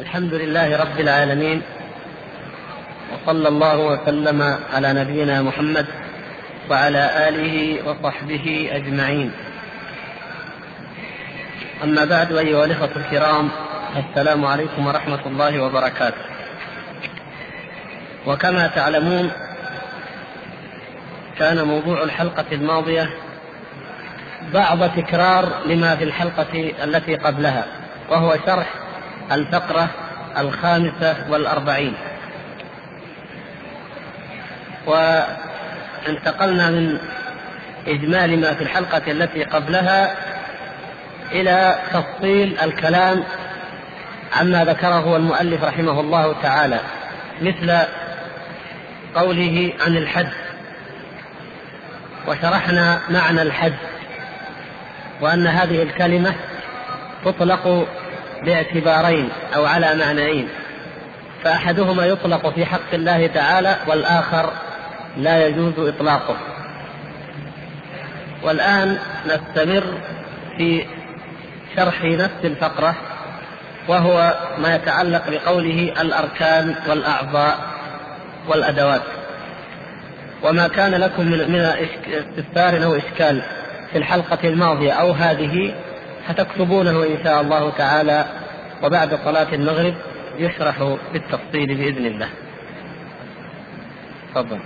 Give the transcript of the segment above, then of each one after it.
الحمد لله رب العالمين وصلى الله وسلم على نبينا محمد وعلى آله وصحبه أجمعين. أما بعد أيها الإخوة الكرام السلام عليكم ورحمة الله وبركاته. وكما تعلمون كان موضوع الحلقة الماضية بعض تكرار لما في الحلقة التي قبلها وهو شرح الفقرة الخامسة والأربعين. وانتقلنا من إجمال ما في الحلقة التي قبلها إلى تفصيل الكلام عما ذكره المؤلف رحمه الله تعالى مثل قوله عن الحد وشرحنا معنى الحد وأن هذه الكلمة تطلق باعتبارين أو على معنيين. فأحدهما يطلق في حق الله تعالى والآخر لا يجوز إطلاقه. والآن نستمر في شرح نفس الفقرة وهو ما يتعلق بقوله الأركان والأعضاء والأدوات. وما كان لكم من استفسار أو إشكال في الحلقة الماضية أو هذه ستكتبونه إن شاء الله تعالى وبعد صلاة المغرب يشرح بالتفصيل بإذن الله. تفضل.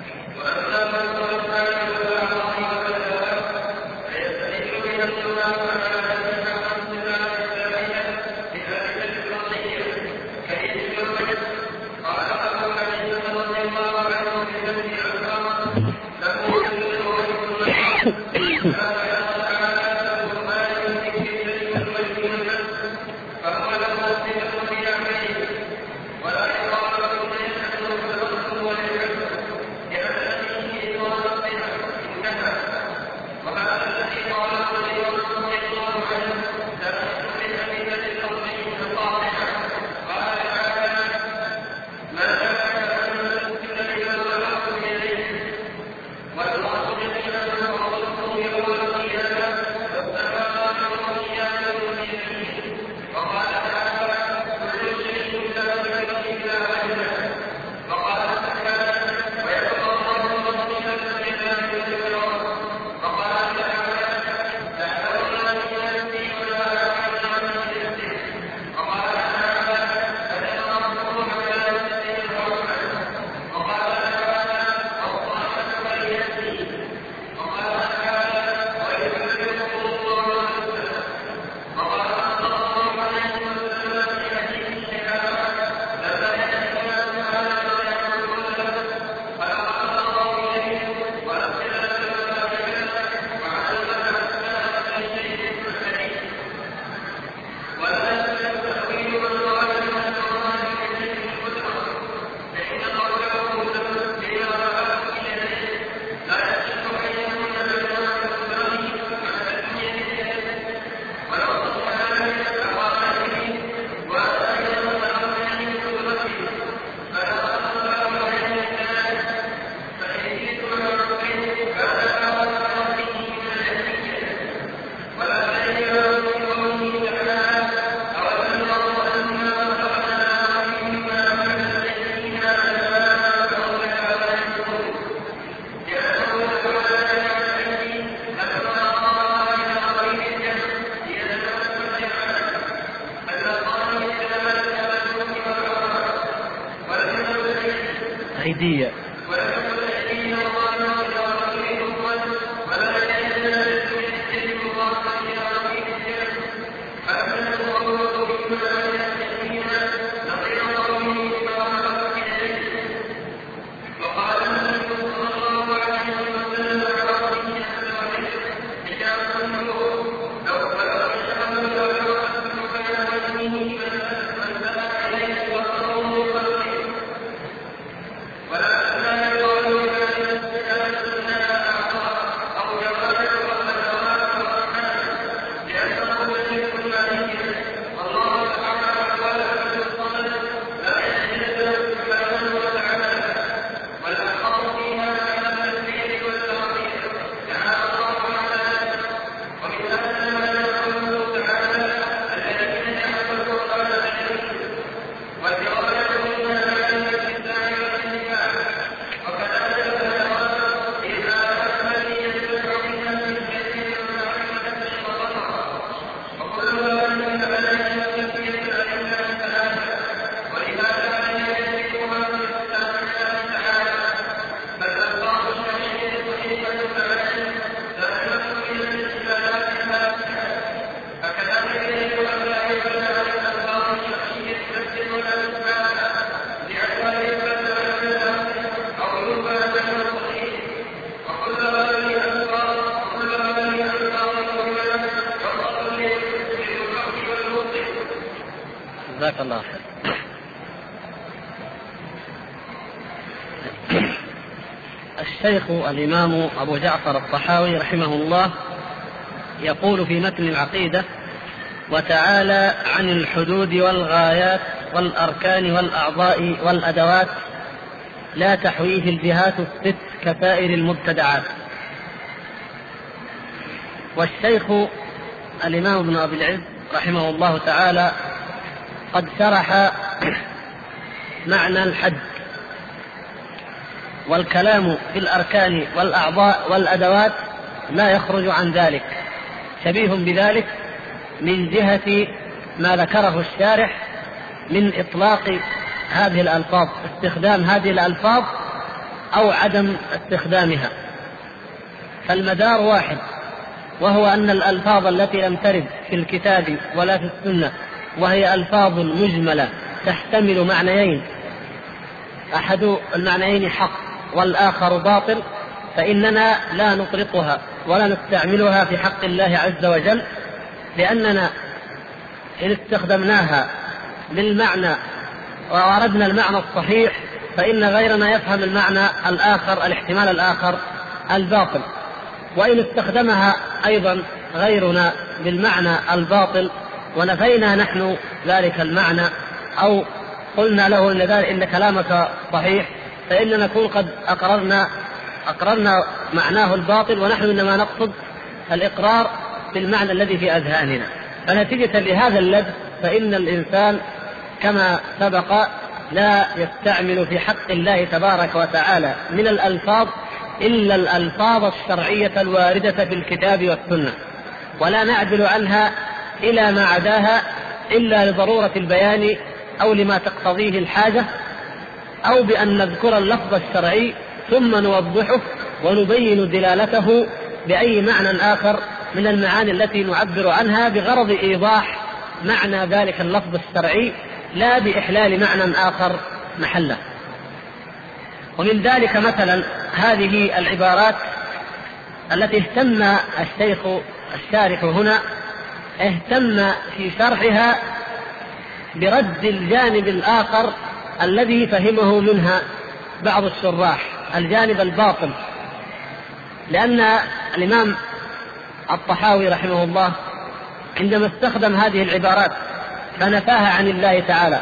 الشيخ الإمام أبو جعفر الطحاوي رحمه الله يقول في متن العقيدة وتعالى عن الحدود والغايات والأركان والأعضاء والأدوات لا تحويه الجهات الست كسائر المبتدعات. والشيخ الإمام ابن أبي العز رحمه الله تعالى قد شرح معنى الحد والكلام في الأركان والأعضاء والأدوات لا يخرج عن ذلك. شبيه بذلك من جهة ما ذكره الشارح من إطلاق هذه الألفاظ استخدام هذه الألفاظ أو عدم استخدامها. فالمدار واحد وهو أن الألفاظ التي لم ترد في الكتاب ولا في السنة وهي ألفاظ مجملة تحتمل معنيين. أحد المعنيين حق. والآخر باطل فإننا لا نطلقها ولا نستعملها في حق الله عز وجل لأننا إن استخدمناها للمعنى وأردنا المعنى الصحيح فإن غيرنا يفهم المعنى الآخر الاحتمال الآخر الباطل. وإن استخدمها أيضا غيرنا بالمعنى الباطل ونفينا نحن ذلك المعنى أو قلنا له إن, إن كلامك صحيح فإننا نكون قد أقررنا أقررنا معناه الباطل ونحن إنما نقصد الإقرار بالمعنى الذي في أذهاننا. فنتيجة لهذا اللبس فإن الإنسان كما سبق لا يستعمل في حق الله تبارك وتعالى من الألفاظ إلا الألفاظ الشرعية الواردة في الكتاب والسنة. ولا نعدل عنها إلى ما عداها إلا لضرورة البيان أو لما تقتضيه الحاجة أو بأن نذكر اللفظ الشرعي ثم نوضحه ونبين دلالته بأي معنى آخر من المعاني التي نعبر عنها بغرض إيضاح معنى ذلك اللفظ الشرعي لا بإحلال معنى آخر محله. ومن ذلك مثلا هذه العبارات التي اهتم الشيخ الشارح هنا اهتم في شرحها برد الجانب الآخر الذي فهمه منها بعض الشراح الجانب الباطل لأن الإمام الطحاوي رحمه الله عندما استخدم هذه العبارات فنفاها عن الله تعالى.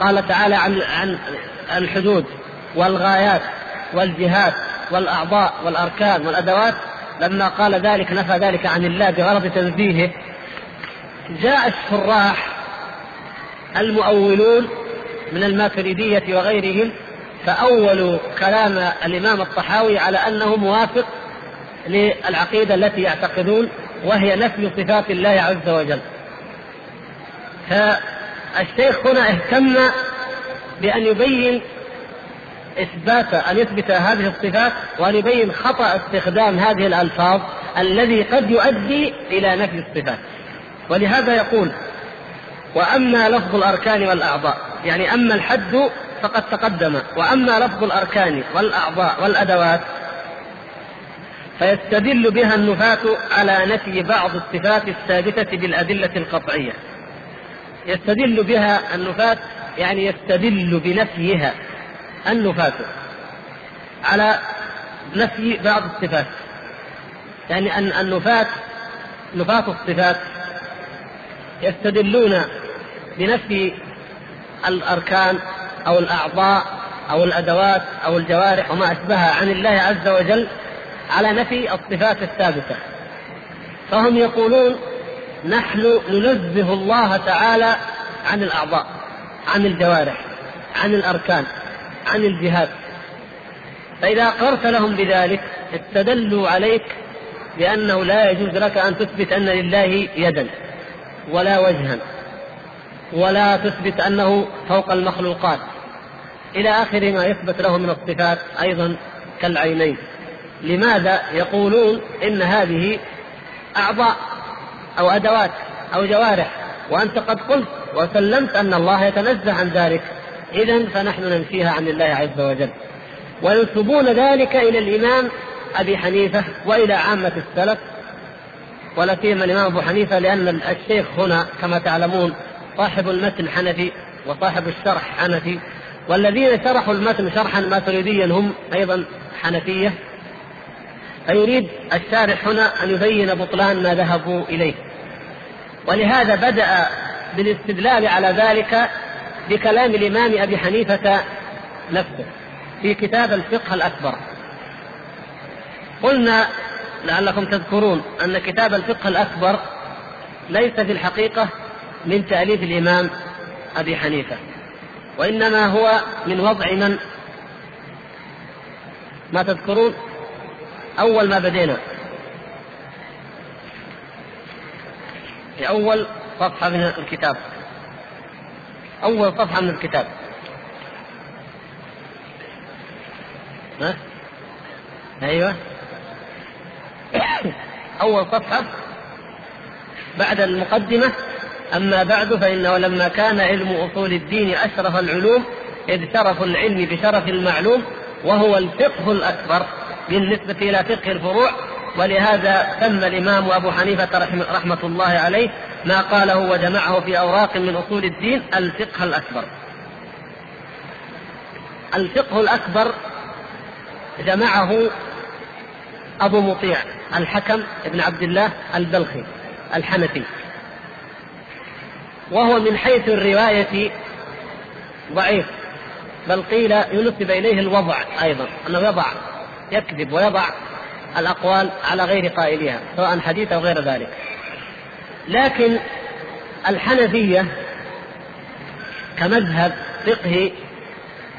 قال تعالى عن عن الحدود والغايات والجهات والأعضاء والأركان والأدوات. لما قال ذلك نفى ذلك عن الله بغرض تنزيهه جاء الشراح المؤولون من الماتريدية وغيرهم فأولوا كلام الإمام الطحاوي على أنه موافق للعقيدة التي يعتقدون وهي نفي صفات الله عز وجل. فالشيخ هنا اهتم بأن يبين إثبات أن يثبت هذه الصفات وأن يبين خطأ استخدام هذه الألفاظ الذي قد يؤدي إلى نفي الصفات. ولهذا يقول وأما لفظ الأركان والأعضاء يعني أما الحد فقد تقدم وأما لفظ الأركان والأعضاء والأدوات فيستدل بها النفاة على نفي بعض الصفات الثابتة بالأدلة القطعية. يستدل بها النفاة يعني يستدل بنفيها النفاة على نفي بعض الصفات. يعني أن النفاة نفاة الصفات يستدلون بنفي الأركان أو الأعضاء أو الأدوات أو الجوارح وما أشبهها عن الله عز وجل على نفي الصفات الثابتة. فهم يقولون نحن ننزه الله تعالى عن الأعضاء عن الجوارح عن الأركان عن الجهاد. فإذا أقررت لهم بذلك استدلوا عليك بأنه لا يجوز لك أن تثبت أن لله يدا ولا وجها. ولا تثبت أنه فوق المخلوقات. إلى آخر ما يثبت له من الصفات أيضا كالعينين. لماذا يقولون إن هذه أعضاء أو أدوات أو جوارح؟ وأنت قد قلت وسلمت أن الله يتنزه عن ذلك. إذا فنحن ننفيها عن الله عز وجل. وينسبون ذلك إلى الإمام أبي حنيفة وإلى عامة السلف. ولا سيما الإمام أبو حنيفة لأن الشيخ هنا كما تعلمون صاحب المتن حنفي وصاحب الشرح حنفي والذين شرحوا المتن شرحا ماتريديا هم أيضا حنفية. فيريد الشارح هنا أن يبين بطلان ما ذهبوا إليه. ولهذا بدأ بالاستدلال على ذلك بكلام الإمام أبي حنيفة نفسه في كتاب الفقه الأكبر. قلنا لعلكم تذكرون أن كتاب الفقه الأكبر ليس في الحقيقة من تأليف الإمام أبي حنيفة وإنما هو من وضع من؟ ما تذكرون؟ أول ما بدينا. في أول صفحة من الكتاب. أول صفحة من الكتاب. ها؟ أيوه. أول صفحة بعد المقدمة. أما بعد فإنه لما كان علم أصول الدين أشرف العلوم إذ شرف العلم بشرف المعلوم وهو الفقه الأكبر بالنسبة إلى فقه الفروع. ولهذا سمى الإمام أبو حنيفة رحمة الله عليه ما قاله وجمعه في أوراق من أصول الدين الفقه الأكبر. الفقه الأكبر جمعه أبو مطيع الحكم بن عبد الله البلخي الحنفي. وهو من حيث الرواية ضعيف. بل قيل ينسب إليه الوضع أيضا أنه يضع يكذب ويضع الأقوال على غير قائلها سواء حديث أو غير ذلك. لكن الحنفية كمذهب فقهي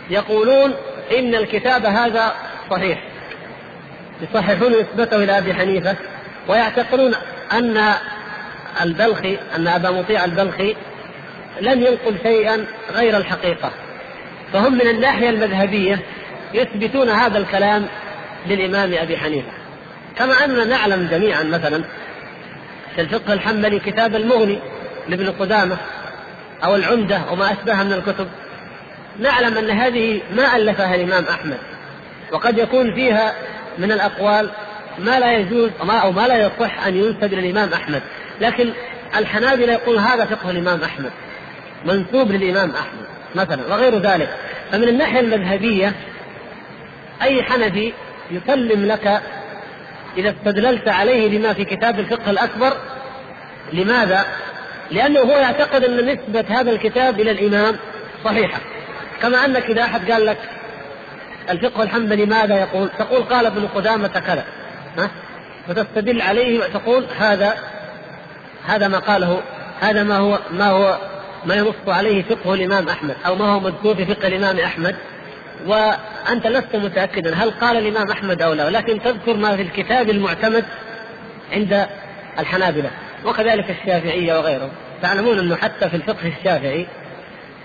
يقولون إن الكتاب هذا صحيح. يصححون نسبته إلى أبي حنيفة ويعتقدون أن البلخي أن أبا مطيع البلخي لم ينقل شيئا غير الحقيقة. فهم من الناحية المذهبية يثبتون هذا الكلام للإمام أبي حنيفة. كما أننا نعلم جميعا مثلا في الفقه الحنبلي كتاب المغني لابن قدامة أو العمدة وما أشبه من الكتب نعلم أن هذه ما ألفها الإمام أحمد. وقد يكون فيها من الأقوال ما لا يجوز أو ما لا يصح أن ينسب للإمام أحمد. لكن الحنابلة يقول هذا فقه الإمام أحمد منسوب للإمام أحمد مثلا وغير ذلك فمن الناحية المذهبية أي حنفي يسلم لك إذا استدللت عليه بما في كتاب الفقه الأكبر لماذا؟ لأنه هو يعتقد أن نسبة هذا الكتاب إلى الإمام صحيحة كما أنك إذا أحد قال لك الفقه الحنبلي ماذا يقول؟ تقول قال ابن قدامة كذا ها؟ فتستدل عليه وتقول هذا هذا ما قاله هذا ما هو ما هو ما ينص عليه فقه الإمام أحمد أو ما هو مذكور في فقه الإمام أحمد. وأنت لست متأكدا هل قال الإمام أحمد أو لا ولكن تذكر ما في الكتاب المعتمد عند الحنابلة وكذلك الشافعية وغيرهم. تعلمون أنه حتى في الفقه الشافعي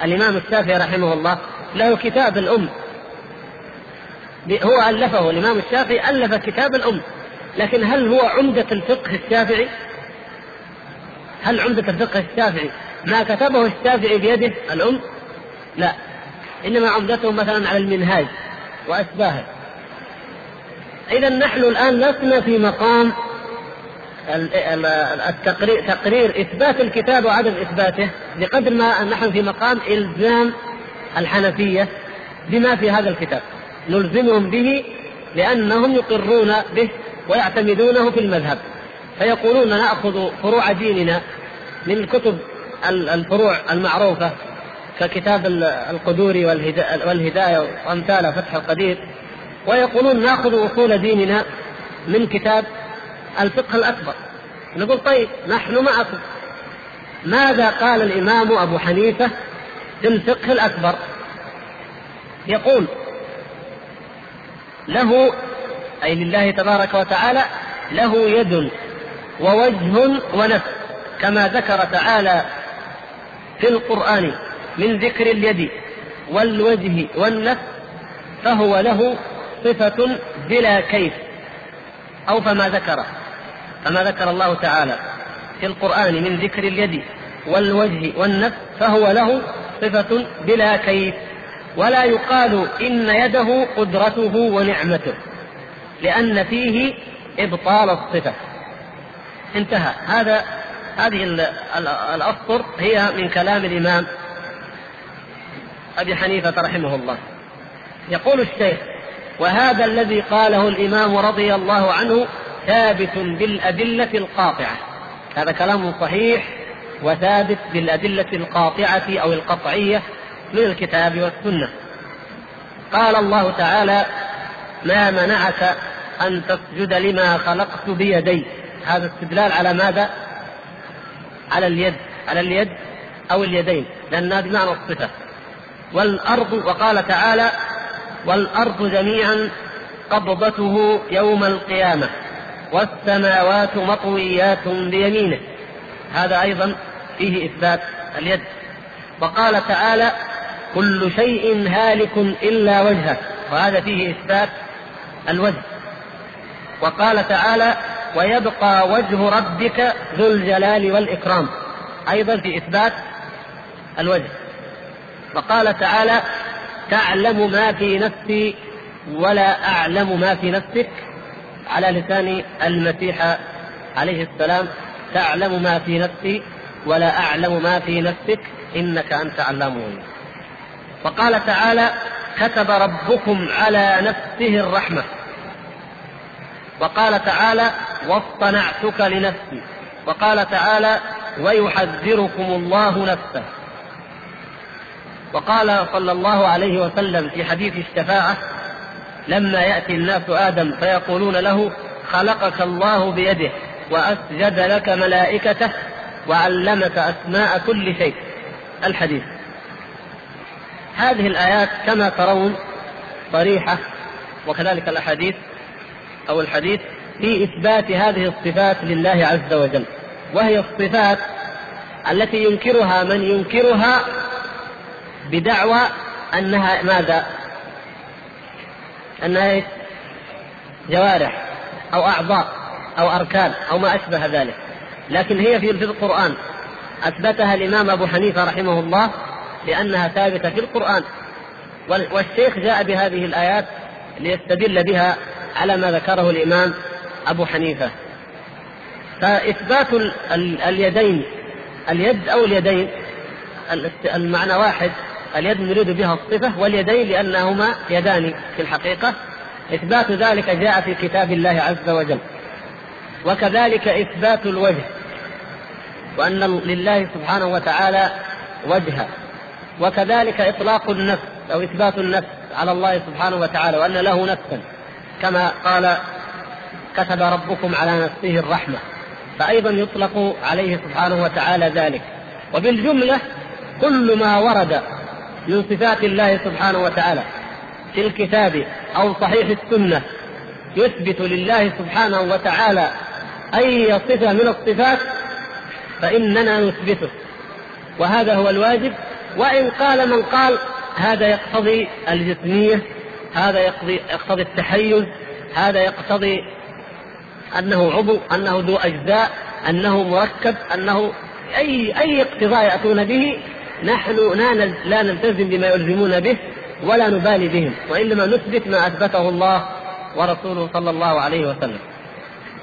الإمام الشافعي رحمه الله له كتاب الأم. هو ألفه الإمام الشافعي ألف كتاب الأم. لكن هل هو عمدة الفقه الشافعي؟ هل عمدة الفقه الشافعي؟ ما كتبه الشافعي بيده الأم؟ لا. إنما عمدته مثلا على المنهاج وأشباهه. إذا نحن الآن لسنا في مقام التقرير تقرير إثبات الكتاب وعدم إثباته بقدر ما نحن في مقام إلزام الحنفية بما في هذا الكتاب. نلزمهم به لأنهم يقرون به ويعتمدونه في المذهب. فيقولون نأخذ فروع ديننا من الكتب الفروع المعروفة ككتاب القدوري والهداية وامثاله فتح القدير. ويقولون نأخذ أصول ديننا من كتاب الفقه الأكبر. نقول طيب نحن معكم. ماذا قال الإمام أبو حنيفة في الفقه الأكبر؟ يقول له أي لله تبارك وتعالى له يد ووجه ونفس كما ذكر تعالى في القرآن من ذكر اليد والوجه والنفس فهو له صفة بلا كيف أو فما ذكر كما ذكر الله تعالى في القرآن من ذكر اليد والوجه والنفس فهو له صفة بلا كيف ولا يقال إن يده قدرته ونعمته لأن فيه إبطال الصفة. انتهى. هذا هذه الأسطر هي من كلام الإمام أبي حنيفة رحمه الله. يقول الشيخ وهذا الذي قاله الإمام رضي الله عنه ثابت بالأدلة القاطعة. هذا كلام صحيح وثابت بالأدلة القاطعة أو القطعية من الكتاب والسنة. قال الله تعالى ما منعك أن تسجد لما خلقت بيدي. هذا استدلال على ماذا؟ على اليد على اليد أو اليدين لأن هذه معنى الصفة. والأرض وقال تعالى والأرض جميعا قبضته يوم القيامة والسماوات مطويات بيمينه. هذا أيضا فيه إثبات اليد. وقال تعالى كل شيء هالك إلا وجهه. وهذا فيه إثبات الوجه. وقال تعالى ويبقى وجه ربك ذو الجلال والإكرام. أيضا في إثبات الوجه. وقال تعالى تعلم ما في نفسي ولا أعلم ما في نفسك. على لسان المسيح عليه السلام تعلم ما في نفسي ولا أعلم ما في نفسك إنك أنت علام وقال تعالى كتب ربكم على نفسه الرحمة. وقال تعالى واصطنعتك لنفسي وقال تعالى ويحذركم الله نفسه وقال صلى الله عليه وسلم في حديث الشفاعة لما يأتي الناس آدم فيقولون له خلقك الله بيده وأسجد لك ملائكته وعلمك أسماء كل شيء الحديث. هذه الآيات كما ترون صريحة وكذلك الأحاديث أو الحديث في إثبات هذه الصفات لله عز وجل وهي الصفات التي ينكرها من ينكرها بدعوى أنها ماذا؟ أنها جوارح أو أعضاء أو أركان أو ما أشبه ذلك. لكن هي في القرآن. أثبتها الإمام أبو حنيفة رحمه الله لأنها ثابتة في القرآن. والشيخ جاء بهذه الآيات ليستدل بها على ما ذكره الإمام أبو حنيفة. فإثبات اليدين اليد أو اليدين المعنى واحد اليد نريد بها الصفة واليدين لأنهما يدان في الحقيقة. إثبات ذلك جاء في كتاب الله عز وجل. وكذلك إثبات الوجه وأن لله سبحانه وتعالى وجها وكذلك إطلاق النفس أو إثبات النفس على الله سبحانه وتعالى وأن له نفسا. كما قال كتب ربكم على نفسه الرحمة فأيضا يطلق عليه سبحانه وتعالى ذلك. وبالجملة كل ما ورد من صفات الله سبحانه وتعالى في الكتاب أو صحيح السنة يثبت لله سبحانه وتعالى أي صفة من الصفات فإننا نثبته. وهذا هو الواجب. وإن قال من قال هذا يقتضي الجسمية هذا يقضي يقتضي التحيز هذا يقتضي أنه عضو أنه ذو أجزاء أنه مركب أنه أي أي اقتضاء يأتون به نحن لا نلتزم بما يلزمون به ولا نبالي بهم وإنما نثبت ما أثبته الله ورسوله صلى الله عليه وسلم.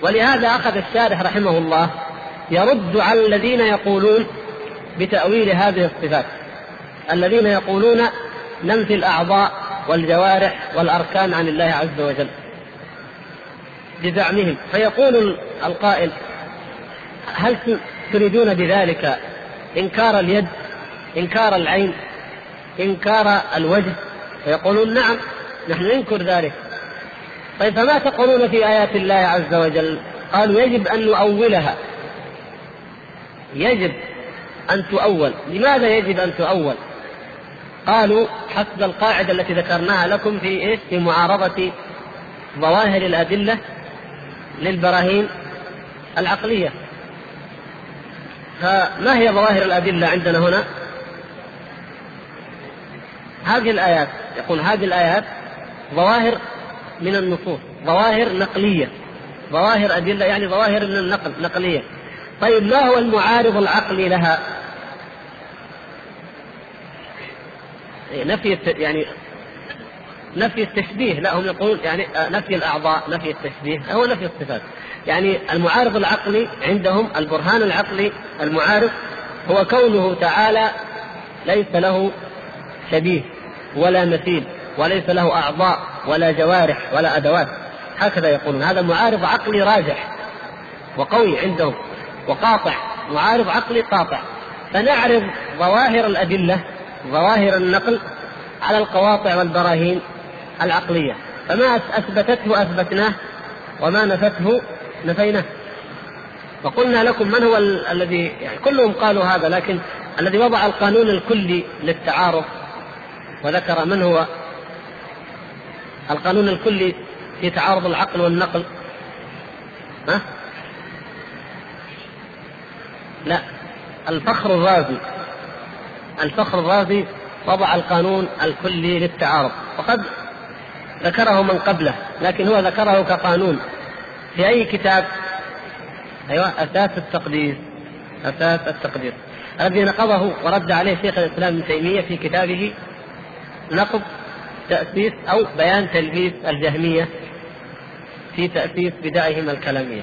ولهذا أخذ الشارح رحمه الله يرد على الذين يقولون بتأويل هذه الصفات. الذين يقولون ننفي الأعضاء والجوارح والأركان عن الله عز وجل بزعمهم. فيقول القائل هل تريدون بذلك إنكار اليد إنكار العين إنكار الوجه؟ فيقولون نعم نحن ننكر ذلك. طيب فما تقولون في آيات الله عز وجل؟ قالوا يجب أن نؤولها. يجب أن تؤول. لماذا يجب أن تؤول؟ قالوا حسب القاعدة التي ذكرناها لكم في إيش؟ في معارضة ظواهر الأدلة للبراهين العقلية. فما هي ظواهر الأدلة عندنا هنا؟ هذه الآيات يقول هذه الآيات ظواهر من النصوص ظواهر نقلية. ظواهر أدلة يعني ظواهر من النقل نقلية. طيب ما هو المعارض العقلي لها؟ نفي يعني نفي التشبيه. لا هم يقولون يعني نفي الأعضاء نفي التشبيه هو نفي الصفات. يعني المعارض العقلي عندهم البرهان العقلي المعارض هو كونه تعالى ليس له شبيه ولا مثيل وليس له أعضاء ولا جوارح ولا أدوات. هكذا يقولون. هذا معارض عقلي راجح وقوي عندهم وقاطع. معارض عقلي قاطع. فنعرض ظواهر الأدلة ظواهر النقل على القواطع والبراهين العقلية. فما أثبتته أثبتناه وما نفته نفيناه. وقلنا لكم من هو ال- الذي يعني كلهم قالوا هذا لكن الذي وضع القانون الكلي للتعارض وذكر من هو؟ القانون الكلي في تعارض العقل والنقل. ها؟ لا الفخر الرازي. الفخر الرازي وضع القانون الكلي للتعارض. وقد ذكره من قبله لكن هو ذكره كقانون. في أي كتاب؟ أيوة أساس التقدير أساس التقدير. الذي نقضه ورد عليه شيخ الإسلام ابن تيمية في كتابه نقض تأسيس أو بيان تلبيس الجهمية في تأسيس بدائهم الكلامية.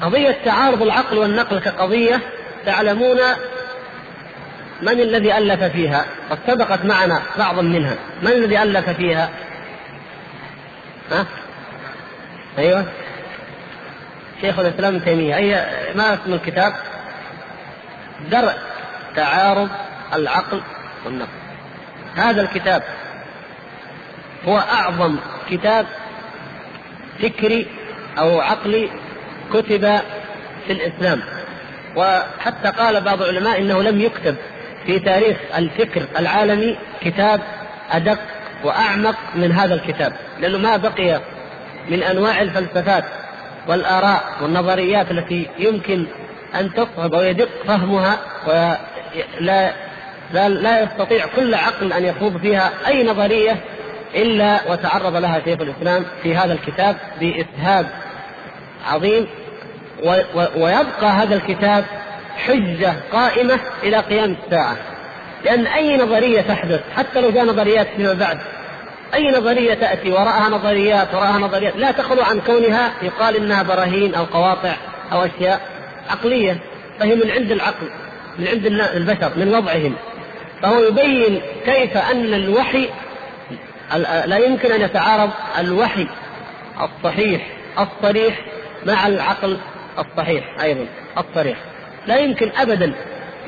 قضية تعارض العقل والنقل كقضية تعلمون من الذي ألف فيها؟ قد سبقت معنا بعض منها. من الذي ألف فيها؟ ها؟ أيوة. شيخ الإسلام ابن تيمية. أي ما اسم الكتاب؟ درء تعارض العقل والنقل. هذا الكتاب هو أعظم كتاب فكري أو عقلي كتب في الإسلام. وحتى قال بعض العلماء إنه لم يكتب. في تاريخ الفكر العالمي كتاب أدق وأعمق من هذا الكتاب لأنه ما بقي من أنواع الفلسفات والآراء والنظريات التي يمكن أن تصعب أو يدق فهمها ولا لا, لا يستطيع كل عقل أن يخوض فيها أي نظرية إلا وتعرض لها شيخ الإسلام في هذا الكتاب بإسهاب عظيم ويبقى هذا الكتاب حجة قائمة إلى قيام الساعة. لأن أي نظرية تحدث حتى لو جاء نظريات فيما بعد أي نظرية تأتي وراءها نظريات وراءها نظريات لا تخلو عن كونها يقال إنها براهين أو قواطع أو أشياء عقلية. فهي من عند العقل من عند البشر من وضعهم. فهو يبين كيف أن الوحي لا يمكن أن يتعارض الوحي الصحيح الصريح مع العقل الصحيح أيضا الصريح. لا يمكن أبدا.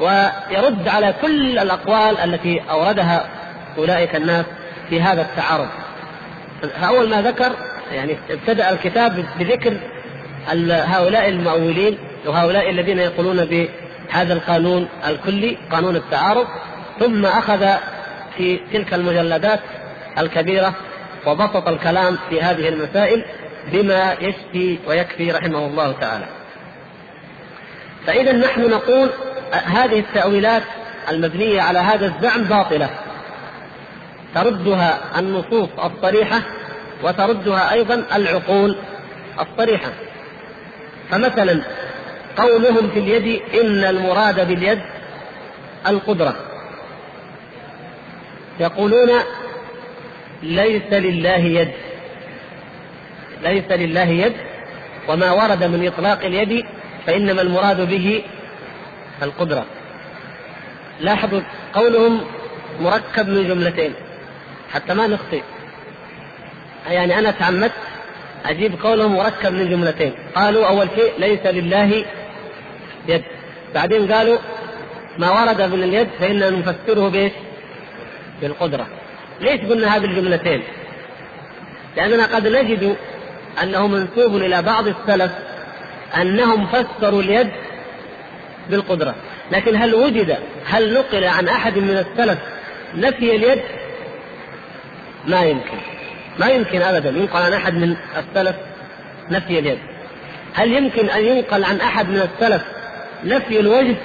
ويرد على كل الأقوال التي أوردها أولئك الناس في هذا التعارض. فأول ما ذكر يعني ابتدأ الكتاب بذكر هؤلاء المؤولين وهؤلاء الذين يقولون بهذا القانون الكلي قانون التعارض. ثم أخذ في تلك المجلدات الكبيرة وبسط الكلام في هذه المسائل بما يشفي ويكفي رحمه الله تعالى. فإذا نحن نقول هذه التأويلات المبنية على هذا الزعم باطلة. تردها النصوص الصريحة وتردها أيضا العقول الصريحة. فمثلا قولهم في اليد إن المراد باليد القدرة. يقولون ليس لله يد. ليس لله يد وما ورد من إطلاق اليد فإنما المراد به القدرة. لاحظوا قولهم مركب من جملتين حتى ما نخطئ. يعني أنا تعمدت أجيب قولهم مركب من جملتين. قالوا أول شيء ليس لله يد. بعدين قالوا ما ورد من اليد فإننا نفسره بإيش؟ بالقدرة. ليش قلنا هذه الجملتين؟ لأننا قد نجد أنه منسوب إلى بعض السلف أنهم فسروا اليد بالقدرة. لكن هل وجد هل نقل عن أحد من السلف نفي اليد؟ ما يمكن. ما يمكن أبدا. ينقل عن أحد من السلف نفي اليد. هل يمكن أن ينقل عن أحد من السلف نفي الوجه؟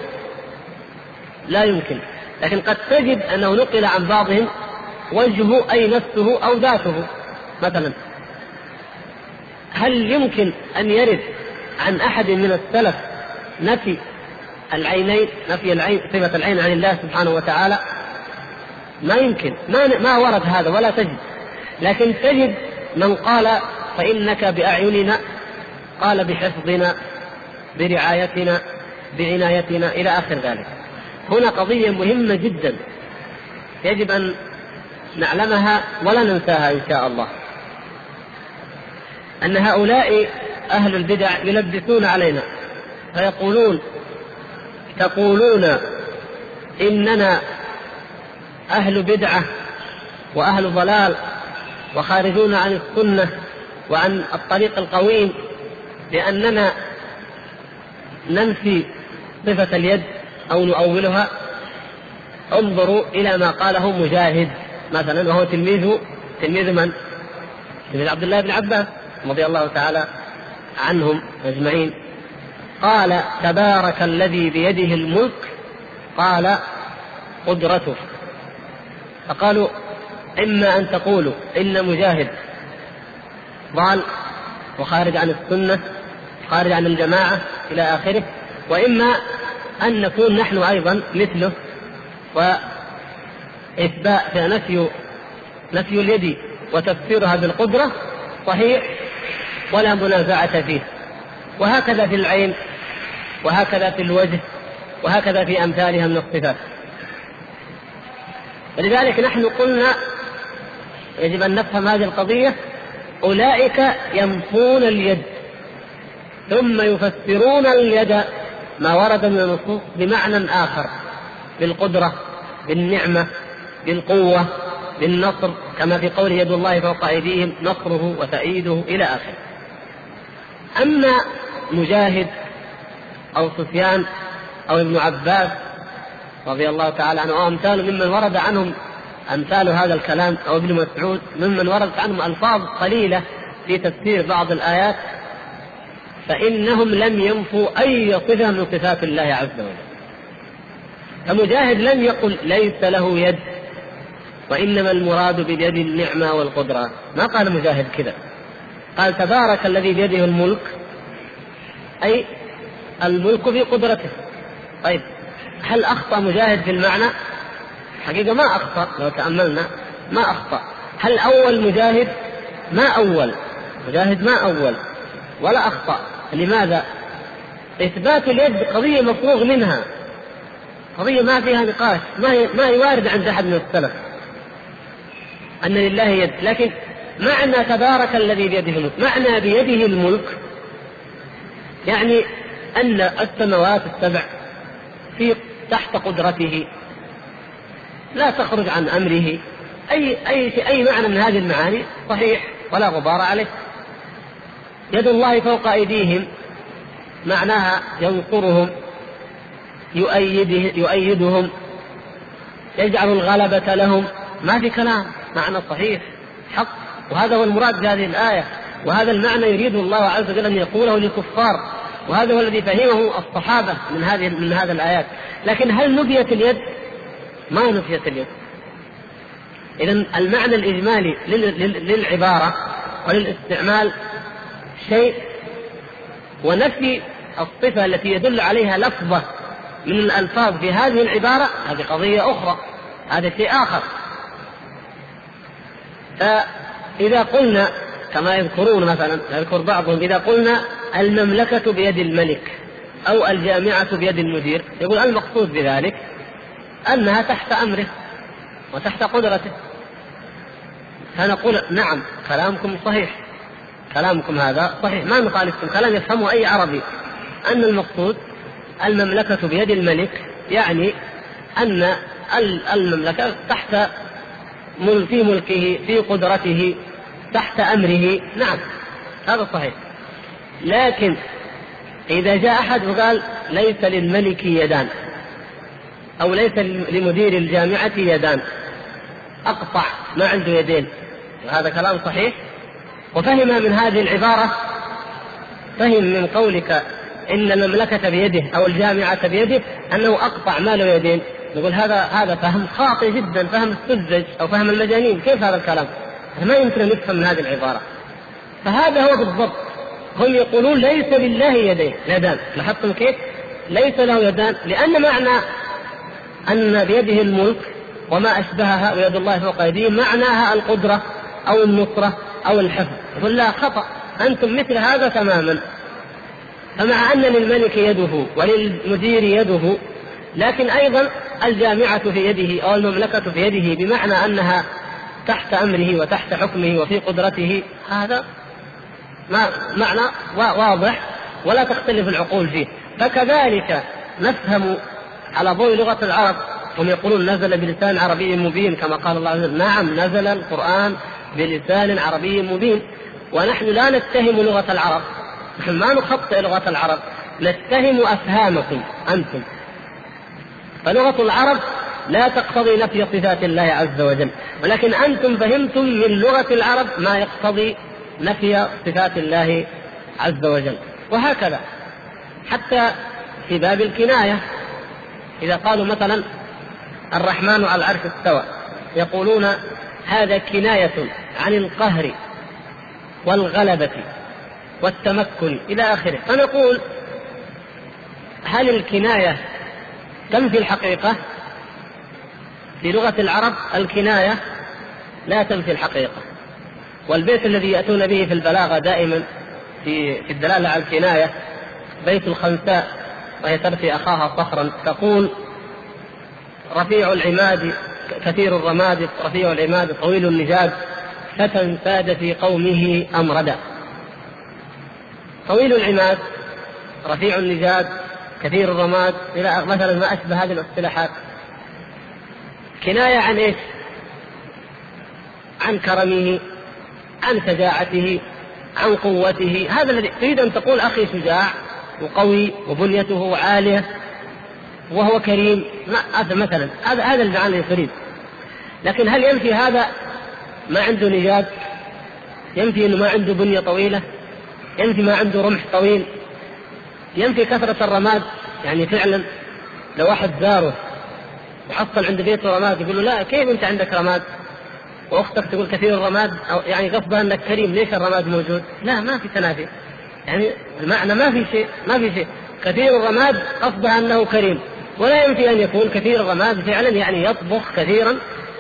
لا يمكن. لكن قد تجد أنه نقل عن بعضهم وجهه أي نفسه أو ذاته. مثلا هل يمكن أن يرد عن أحد من السلف نفي العينين نفي العين صفة العين عن الله سبحانه وتعالى؟ ما يمكن. ما ما ورد هذا ولا تجد. لكن تجد من قال فإنك بأعيننا قال بحفظنا برعايتنا بعنايتنا إلى آخر ذلك. هنا قضية مهمة جدا. يجب أن نعلمها ولا ننساها إن شاء الله. أن هؤلاء أهل البدع يلبسون علينا فيقولون تقولون إننا أهل بدعة وأهل ضلال وخارجون عن السنة وعن الطريق القويم لأننا ننفي صفة اليد أو نؤولها انظروا إلى ما قاله مجاهد مثلا وهو تلميذ تلميذ من؟ تلميذ عبد الله بن عباس رضي الله تعالى عنهم أجمعين. قال تبارك الذي بيده الملك قال قدرته. فقالوا إما أن تقولوا إن مجاهد. ضال وخارج عن السنة خارج عن الجماعة إلى آخره. وإما أن نكون نحن أيضا مثله. وإثبات نفي نفي اليد وتفسيرها بالقدرة صحيح ولا منازعة فيه. وهكذا في العين وهكذا في الوجه وهكذا في أمثالها من الصفات. ولذلك نحن قلنا يجب أن نفهم هذه القضية أولئك ينفون اليد ثم يفسرون اليد ما ورد من النصوص بمعنى آخر بالقدرة بالنعمة بالقوة بالنصر كما في قوله يد الله فوق أيديهم نصره وتأييده إلى آخره. أما مجاهد أو سفيان أو ابن عباس رضي الله تعالى عنه أمثال ممن ورد عنهم أمثال هذا الكلام أو ابن مسعود ممن وردت عنهم ألفاظ قليلة في تفسير بعض الآيات فإنهم لم ينفوا أي صفة من صفات الله عز وجل. فمجاهد لم يقل ليس له يد وإنما المراد باليد النعمة والقدرة. ما قال مجاهد كذا؟ قال تبارك الذي بيده الملك أي الملك في قدرته طيب هل أخطأ مجاهد في المعنى؟ حقيقة ما أخطأ لو تأملنا ما أخطأ هل أول مجاهد؟ ما أول مجاهد ما أول ولا أخطأ لماذا؟ إثبات اليد قضية مفروغ منها قضية ما فيها نقاش ما هي ما هي واردة عند أحد من السلف أن لله يد لكن معنى تبارك الذي بيده الملك. معنى بيده الملك يعني أن السماوات السبع في تحت قدرته. لا تخرج عن أمره. أي أي أي معنى من هذه المعاني؟ صحيح ولا غبار عليه. يد الله فوق أيديهم معناها ينصرهم يؤيده يؤيدهم يجعل الغلبة لهم. ما في كلام معنى صحيح حق. وهذا هو المراد بهذه الآية. وهذا المعنى يريد الله عز وجل أن يقوله للكفار. وهذا هو الذي فهمه الصحابة من هذه من هذه الآيات. لكن هل نفيت اليد؟ ما نفيت اليد. إذا المعنى الإجمالي للعبارة وللاستعمال شيء ونفي الصفة التي يدل عليها لفظة من الألفاظ في هذه العبارة هذه قضية أخرى هذا شيء آخر. فإذا قلنا كما يذكرون مثلا يذكر بعضهم إذا قلنا المملكة بيد الملك أو الجامعة بيد المدير يقول المقصود بذلك أنها تحت أمره وتحت قدرته. فنقول نعم كلامكم صحيح. كلامكم هذا صحيح. ما نخالفكم كلام يفهمه أي عربي. أن المقصود المملكة بيد الملك يعني أن المملكة تحت في ملكه في قدرته تحت أمره. نعم هذا صحيح. لكن إذا جاء أحد وقال ليس للملك يدان أو ليس لمدير الجامعة يدان أقطع ما عنده يدين. وهذا كلام صحيح. وفهم من هذه العبارة فهم من قولك إن المملكة بيده أو الجامعة بيده أنه أقطع ما له يدين نقول هذا هذا فهم خاطئ جدا فهم السذج أو فهم المجانين. كيف هذا الكلام؟ ما يمكن أن يفهم هذه العبارة. فهذا هو بالضبط. هم يقولون ليس لله يدين. يدان لاحظتم كيف؟ ليس له يدان لأن معنى أن بيده الملك وما أشبهها ويد الله فوق أيديهم معناها القدرة أو النصرة أو الحفظ. يقول لا خطأ. أنتم مثل هذا تماما. فمع أن للملك يده وللمدير يده لكن أيضا الجامعة في يده أو المملكة في يده بمعنى أنها تحت أمره وتحت حكمه وفي قدرته هذا ما معنى واضح ولا تختلف العقول فيه. فكذلك نفهم على ضوء لغة العرب هم يقولون نزل بلسان عربي مبين كما قال الله عز وجل. نعم نزل القرآن بلسان عربي مبين. ونحن لا نتهم لغة العرب. نحن ما نخطئ لغة العرب نتهم أفهامكم أنتم. فلغة العرب لا تقتضي نفي صفات الله عز وجل. ولكن أنتم فهمتم من لغة العرب ما يقتضي نفي صفات الله عز وجل. وهكذا. حتى في باب الكناية إذا قالوا مثلا الرحمن على العرش استوى يقولون هذا كناية عن القهر والغلبة والتمكن إلى آخره. فنقول هل الكناية تنفي الحقيقة؟ في لغة العرب الكناية لا تنفي الحقيقة. والبيت الذي يأتون به في البلاغة دائما في في الدلالة على الكناية بيت الخنساء وهي ترثي أخاها صخرا. تقول رفيع العماد كثير الرماد رفيع العماد طويل النجاد فتى ساد في قومه أمردا طويل العماد رفيع النجاد كثير الرماد إلى مثلا ما أشبه هذه الاصطلاحات. كناية عن إيش؟ عن كرمه عن شجاعته عن قوته. هذا الذي تريد أن تقول أخي شجاع وقوي وبنيته عالية وهو كريم هذا مثلا هذا هذا المعنى اللي تريد. لكن هل ينفي هذا ما عنده نجاد ينفي إنه ما عنده بنية طويلة؟ ينفي ما عنده رمح طويل؟ ينفي كثرة الرماد؟ يعني فعلا لو واحد زاره وحصل عند بيته رماد يقول له لا كيف أنت عندك رماد؟ وأختك تقول كثير الرماد أو يعني قصدها انك كريم ليش الرماد موجود؟ لا ما في تنافي. يعني المعنى ما في شيء ما في شيء. كثير الرماد قصدها انه كريم. ولا ينفي أن يكون كثير الرماد فعلا يعني يطبخ كثيرا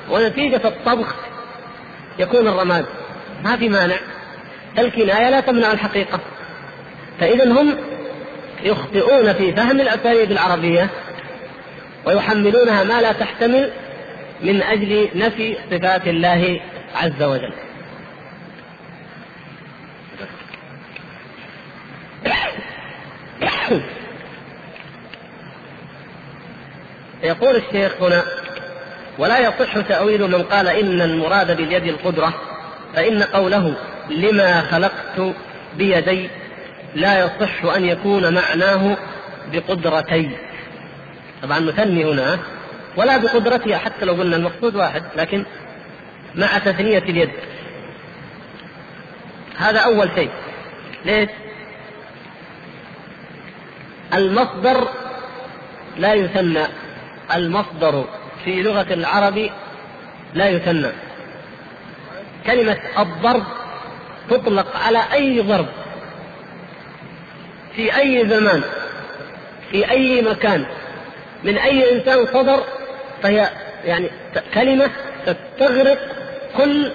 ونتيجة الطبخ يكون الرماد. ما في مانع. الكناية لا تمنع الحقيقة. فاذا هم يخطئون في فهم الأساليب العربية. ويحملونها ما لا تحتمل من أجل نفي صفات الله عز وجل. يقول الشيخ هنا ولا يصح تأويل من قال إن المراد باليد القدرة فإن قوله لما خلقت بيدي لا يصح أن يكون معناه بقدرتي طبعا نثني هنا ولا بقدرتها حتى لو قلنا المقصود واحد لكن مع تثنية اليد. هذا أول شيء. ليش؟ المصدر لا يثنى. المصدر في لغة العرب لا يثنى. كلمة الضرب تطلق على أي ضرب. في أي زمان في أي مكان. من أي إنسان صدر فهي يعني كلمة تستغرق كل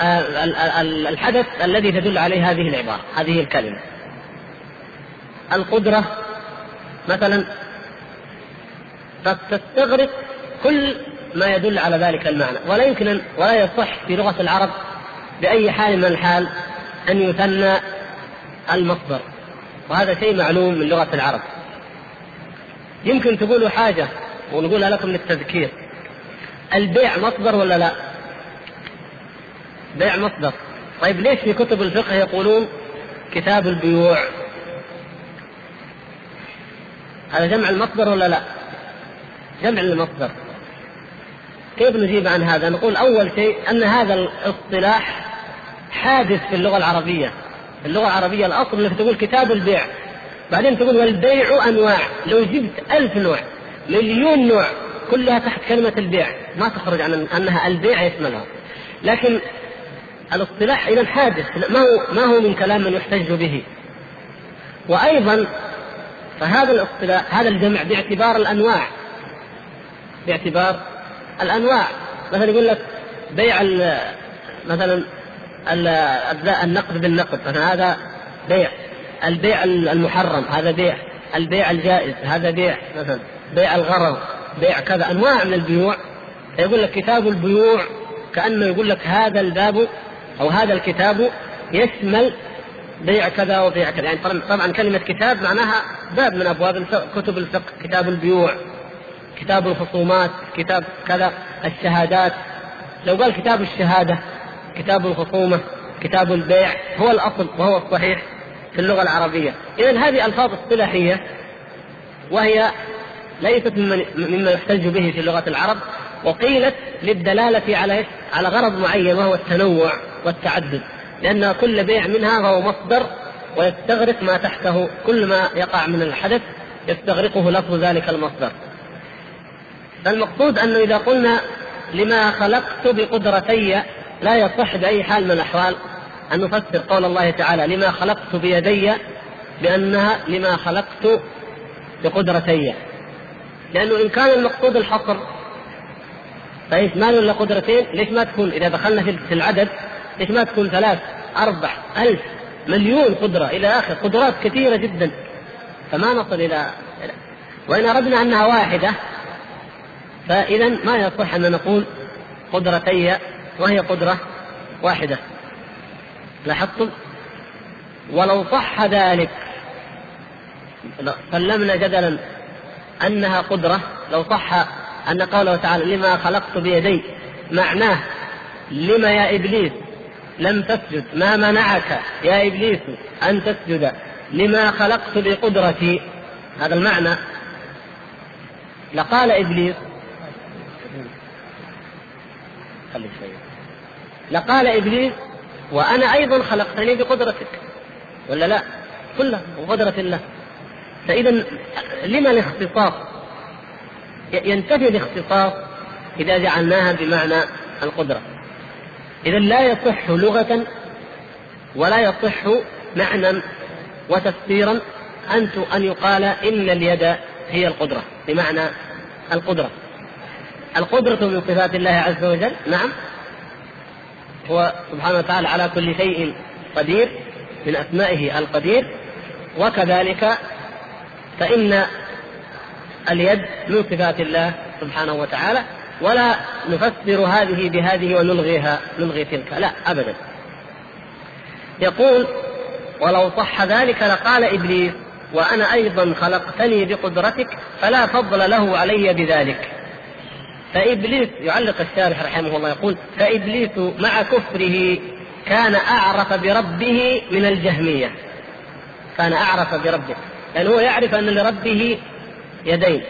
آه، الحدث الذي تدل عليه هذه العبارة هذه الكلمة. القدرة مثلا تستغرق كل ما يدل على ذلك المعنى ولا يمكن ولا يصح في لغة العرب بأي حال من الحال أن يثنى المصدر وهذا شيء معلوم من لغة العرب. يمكن تقولوا حاجة ونقولها لكم للتذكير البيع مصدر ولا لا؟ بيع مصدر طيب ليش في كتب الفقه يقولون كتاب البيوع هذا جمع المصدر ولا لا؟ جمع المصدر كيف نجيب عن هذا؟ نقول أول شيء أن هذا الاصطلاح حادث في اللغة العربية اللغة العربية الأصل أنك تقول كتاب البيع بعدين تقول والبيع أنواع. لو جبت ألف نوع مليون نوع كلها تحت كلمة البيع. ما تخرج عن أنها البيع يشملها. لكن الاصطلاح إذا حادث ما هو ما هو من كلام من يحتج به. وأيضا فهذا الاصطلاح هذا الجمع باعتبار الأنواع. باعتبار الأنواع. مثلا يقول لك بيع مثلا النقد بالنقد. مثلا هذا بيع. البيع المحرم هذا بيع. البيع الجائز هذا بيع. مثلا. بيع الغرض بيع كذا. أنواع من البيوع. يقول لك كتاب البيوع كأنه يقول لك هذا الباب أو هذا الكتاب يشمل بيع كذا وبيع كذا. يعني طبعا كلمة كتاب معناها باب من أبواب كتب الفقه كتاب البيوع كتاب الخصومات كتاب كذا الشهادات. لو قال كتاب الشهادة كتاب الخصومة كتاب البيع هو الأصل وهو الصحيح. في اللغة العربية. اذا هذه ألفاظ اصطلاحيه وهي ليست مما يحتج به في لغة العرب وقيلت للدلالة على على غرض معين وهو التنوع والتعدد. لأن كل بيع منها فهو مصدر ويستغرق ما تحته. كل ما يقع من الحدث يستغرقه لفظ ذلك المصدر. فالمقصود انه إذا قلنا لما خلقت بقدرتي لا يصح بأي حال من الأحوال أن نفسر قول الله تعالى لما خلقت بيدي بأنها لما خلقت بقدرتي. لأنه إن كان المقصود الحصر فإيش؟ ما الا قدرتين ليش ما تكون؟ إذا دخلنا في العدد ليش ما تكون ثلاث أربع ألف مليون قدرة إلى آخر؟ قدرات كثيرة جدا. فما نصل إلى وإن أردنا أنها واحدة فاذا ما يصح أن نقول قدرتي وهي قدرة واحدة. لاحظتم؟ ولو صح ذلك سلمنا جدلا أنها قدرة لو صح أن قوله تعالى لما خلقت بيدي معناه لما يا إبليس لم تسجد ما منعك يا إبليس أن تسجد؟ لما خلقت بقدرتي هذا المعنى. لقال إبليس لقال إبليس وأنا أيضا خلقتني بقدرتك. ولا لا؟ كلها بقدرة الله. فاذا لما الاختصاص؟ ينتفي الاختصاص إذا جعلناها بمعنى القدرة. اذا لا يصح لغة ولا يصح معنى وتفسيرا أن أن يقال إن اليد هي القدرة بمعنى القدرة. القدرة من صفات الله عز وجل؟ نعم. هو سبحانه وتعالى على كل شيء قدير من أسمائه القدير. وكذلك فإن اليد من صفات الله سبحانه وتعالى ولا نفسر هذه بهذه ونلغيها نلغي تلك لا أبدا. يقول ولو صح ذلك لقال إبليس وأنا أيضا خلقتني بقدرتك فلا فضل له علي بذلك. فإبليس يعلق الشارح رحمه الله يقول فإبليس مع كفره كان أعرف بربه من الجهمية. كان أعرف بربه. لأنه هو يعرف أن لربه يدين.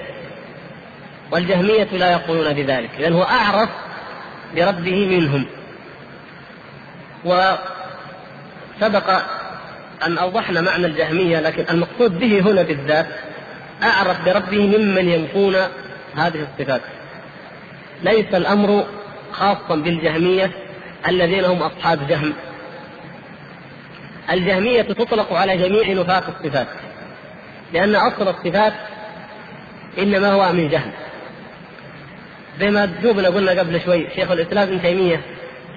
والجهمية لا يقولون بذلك لأنه أعرف بربه منهم. وسبق أن أوضحنا معنى الجهمية لكن المقصود به هنا بالذات أعرف بربه ممن ينفون هذه الصفات. ليس الأمر خاصا بالجهمية الذين هم أصحاب جهم. الجهمية تطلق على جميع نفاق الصفات لأن أصل الصفات إنما هو من جهم. زي ما دوبنا قلنا قبل شوي شيخ الإسلام ابن تيمية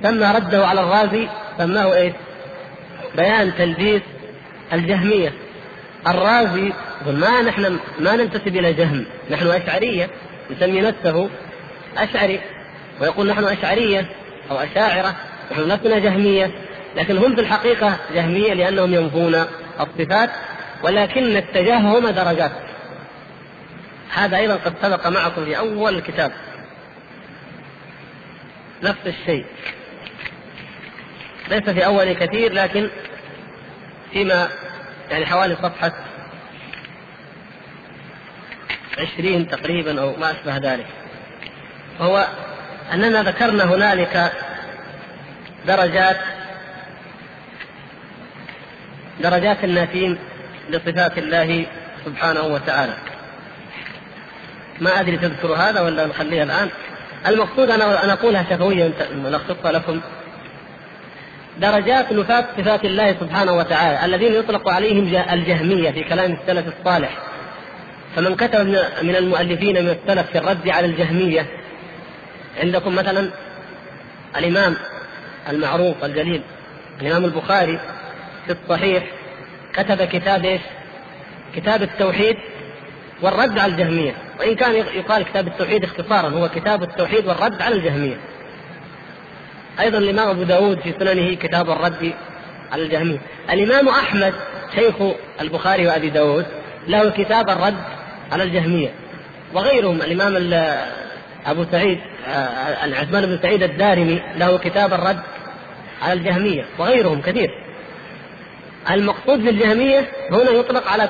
سمى رده على الرازي سماه إيش؟ بيان تلبيس الجهمية. الرازي يقول ما نحن ما ننتسب إلى جهم نحن أشعرية يسمي نفسه أشعري. ويقول نحن أشعرية أو أشاعرة نحن لسنا جهمية لكن هم في الحقيقة جهمية لأنهم ينفون الصفات ولكن التجاههم درجات. هذا أيضا قد سبق معكم في أول الكتاب. نفس الشيء. ليس في أول كثير لكن فيما يعني حوالي صفحة عشرين تقريبا أو ما أشبه ذلك. وهو أننا ذكرنا هنالك درجات درجات النافين لصفات الله سبحانه وتعالى. ما أدري تذكر هذا ولا نخليها الآن. المقصود أنا أن أقولها شفويا نلخصها لكم. درجات نفاة صفات الله سبحانه وتعالى الذين يطلق عليهم الجهمية في كلام السلف الصالح. فمن كتب من المؤلفين من السلف في الرد على الجهمية عندكم مثلا الإمام المعروف الجليل الإمام البخاري في الصحيح كتب كتاب إيش؟ كتاب التوحيد والرد على الجهمية. وإن كان يقال كتاب التوحيد اختصارا هو كتاب التوحيد والرد على الجهمية. أيضا الإمام أبو داود في سننه كتاب الرد على الجهمية. الإمام أحمد شيخ البخاري وأبي داود له كتاب الرد على الجهمية وغيرهم الإمام أبو سعيد آه، العثمان بن سعيد الدارمي له كتاب الرد على الجهمية وغيرهم كثير. المقصود بالجهمية هنا يطلق على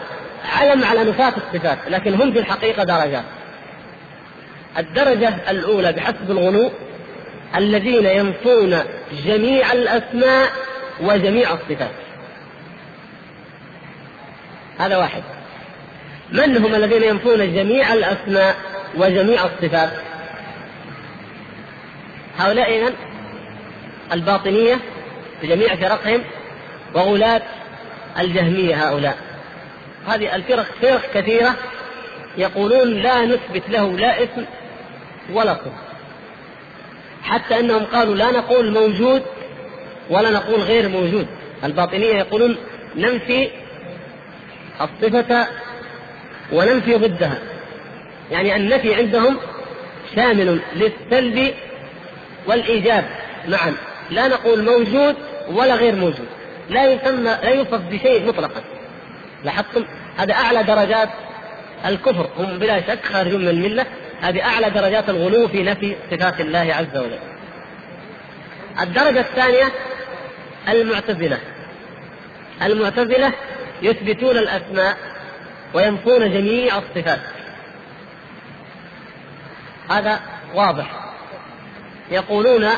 علم على نفاة الصفات لكن هم في الحقيقة درجات. الدرجة الأولى بحسب الغلو الذين ينفون جميع الأسماء وجميع الصفات. هذا واحد. من هم الذين ينفون جميع الأسماء وجميع الصفات؟ هؤلاء من الباطنية بجميع فرقهم وغلاة الجهمية هؤلاء. هذه الفرق فرق كثيرة يقولون لا نثبت له لا اسم ولا صفة حتى أنهم قالوا لا نقول موجود ولا نقول غير موجود. الباطنية يقولون ننفي الصفة وننفي ضدها. يعني النفي عندهم شامل للسلب والإيجاب. معا لا نقول موجود ولا غير موجود. لا يسمى لا يوصف بشيء مطلقا. لاحظتم؟ هذا أعلى درجات الكفر. هم بلا شك خارجون من الملة. هذه أعلى درجات الغلو في نفي صفات الله عز وجل. الدرجة الثانية المعتزلة. المعتزلة يثبتون الأسماء وينفون جميع الصفات. هذا واضح. يقولون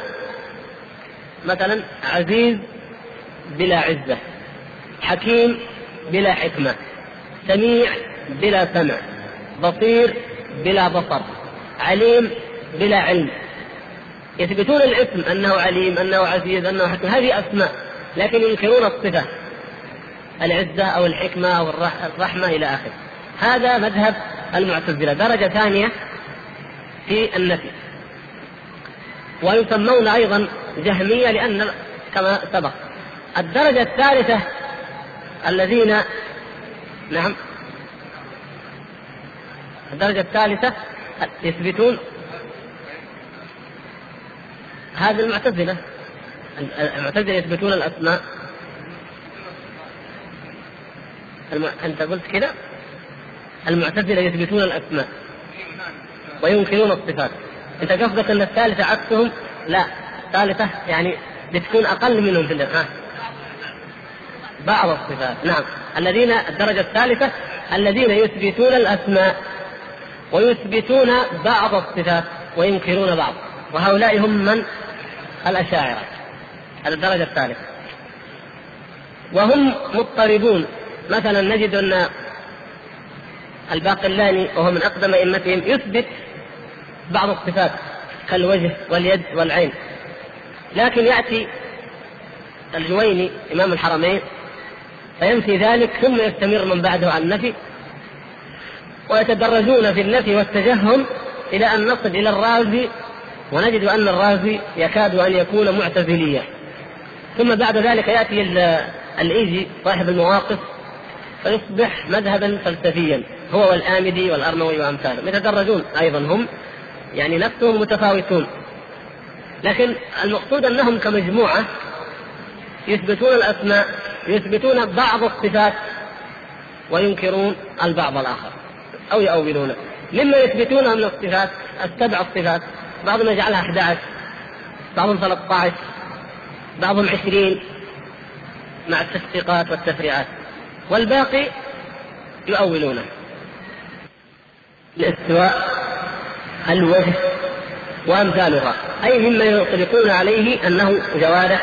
مثلا عزيز بلا عزة حكيم بلا حكمة سميع بلا سمع بصير بلا بصر عليم بلا علم. يثبتون الاسم أنه عليم أنه عزيز أنه حكيم هذه أسماء لكن ينكرون الصفة العزة أو الحكمة أو الرحمة إلى آخره. هذا مذهب المعتزلة. درجة ثانية في النفي. ويسمون أيضا جهمية لأن كما سبق. الدرجة الثالثة الذين نعم. الدرجة الثالثة يثبتون هذه المعتزلة. المعتزلة يثبتون الأسماء. الم... أنت قلت كذا المعتزلة يثبتون الأسماء. وينكرون الصفات. أنت قصدك أن الثالثة عكسهم لا الثالثة يعني بتكون أقل منهم في الإرهاب. بعض الصفات نعم. الذين الدرجة الثالثة الذين يثبتون الأسماء ويثبتون بعض الصفات وينكرون بعض. وهؤلاء هم من؟ الأشاعرة. هذا الدرجة الثالثة. وهم مضطربون. مثلا نجد أن الباقلاني وهو من أقدم أئمتهم يثبت بعض الصفات كالوجه واليد والعين. لكن يأتي الجويني إمام الحرمين فينفي ذلك ثم يستمر من بعده على النفي ويتدرجون في النفي والتجهم إلى أن نصل إلى الرازي ونجد أن الرازي يكاد أن يكون معتزليا. ثم بعد ذلك يأتي الإيجي صاحب المواقف فيصبح مذهبا فلسفيا هو والآمدي والأرموي وأمثالهم. يتدرجون أيضا هم يعني نفسهم متفاوتون. لكن المقصود أنهم كمجموعة يثبتون الأسماء يثبتون بعض الصفات وينكرون البعض الآخر أو يؤولونه مما يثبتونه من الصفات السبع الصفات. بعضهم يجعلها 11 بعضهم 13 بعضهم 20 مع التصديقات والتفريعات. والباقي يؤولونه. الاستواء الوجه وأمثالها أي مما يطلقون عليه أنه جوارح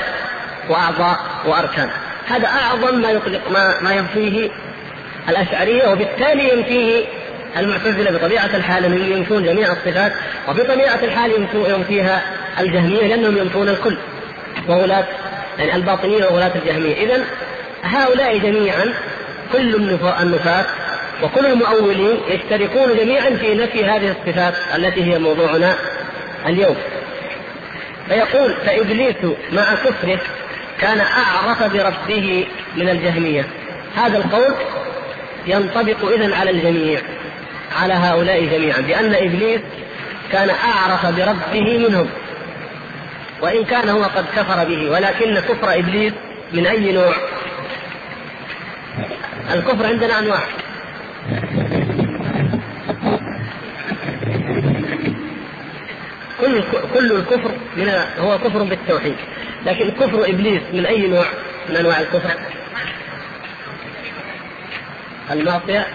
وأعضاء وأركان. هذا أعظم ما يطلق ما, ما ينفيه الاشعريه وبالتالي ينفيه المعتزلة بطبيعة الحال أنهم ينفون جميع الصفات وبطبيعة الحال ينفيها الجهمية لأنهم ينفون الكل وغلاة يعني الباطنية وغلاة الجهمية. اذا هؤلاء جميعا كل النفاة وكل المؤولين يشتركون جميعا في نفي هذه الصفات التي هي موضوعنا اليوم. فيقول فإبليس مع كفره كان أعرف بربه من الجهمية. هذا القول ينطبق إذا على الجميع على هؤلاء جميعا بأن إبليس كان أعرف بربه منهم وإن كان هو قد كفر به. ولكن كفر إبليس من أي نوع؟ الكفر عندنا أنواع. كل كل الكفر من هو كفر بالتوحيد. لكن كفر إبليس من أي نوع من أنواع الكفر؟ المعصيه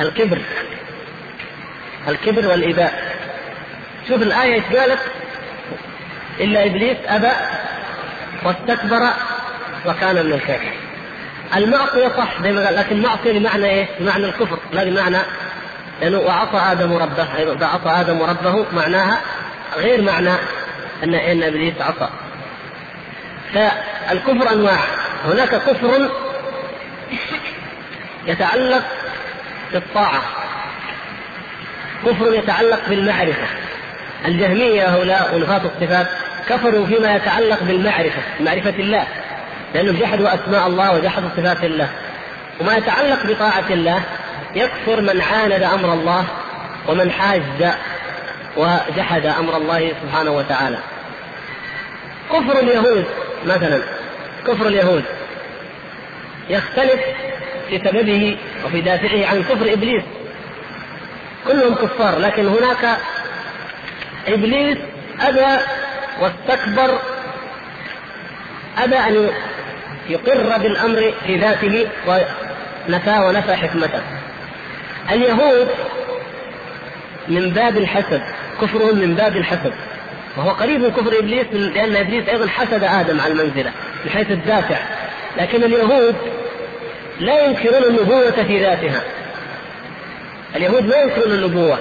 الكبر. الكبر والإباء. شوف الآية قالت؟ إلا إبليس أبى واستكبر وكان من الكافرين. المعصية صح زي ما قال لكن المعصية بمعنى إيه؟ بمعنى الكفر لا بمعنى لأنه وعصى آدم ربه أيضا عصى آدم ربه معناها غير معنى أن إن إبليس عصى. فالكفر أنواع هناك كفر يتعلق بالطاعة كفر يتعلق بالمعرفة. الجهمية هؤلاء ونفاة الصفات كفروا فيما يتعلق بالمعرفة معرفة الله. لأنهم جحدوا أسماء الله وجحدوا صفات الله. وما يتعلق بطاعة الله يكفر من عاند أمر الله ومن حاج وجحد أمر الله سبحانه وتعالى. كفر اليهود مثلا كفر اليهود يختلف في سببه وفي دافعه عن كفر إبليس. كلهم كفار لكن هناك إبليس أبى واستكبر أبى أن يقر بالأمر في ذاته ونفى ونفى حكمته. اليهود من باب الحسد كفرهم من باب الحسد. وهو قريب من كفر إبليس لأن إبليس أيضا حسد آدم على المنزلة من حيث الدافع. لكن اليهود لا ينكرون النبوة في ذاتها. اليهود لا ينكرون النبوة.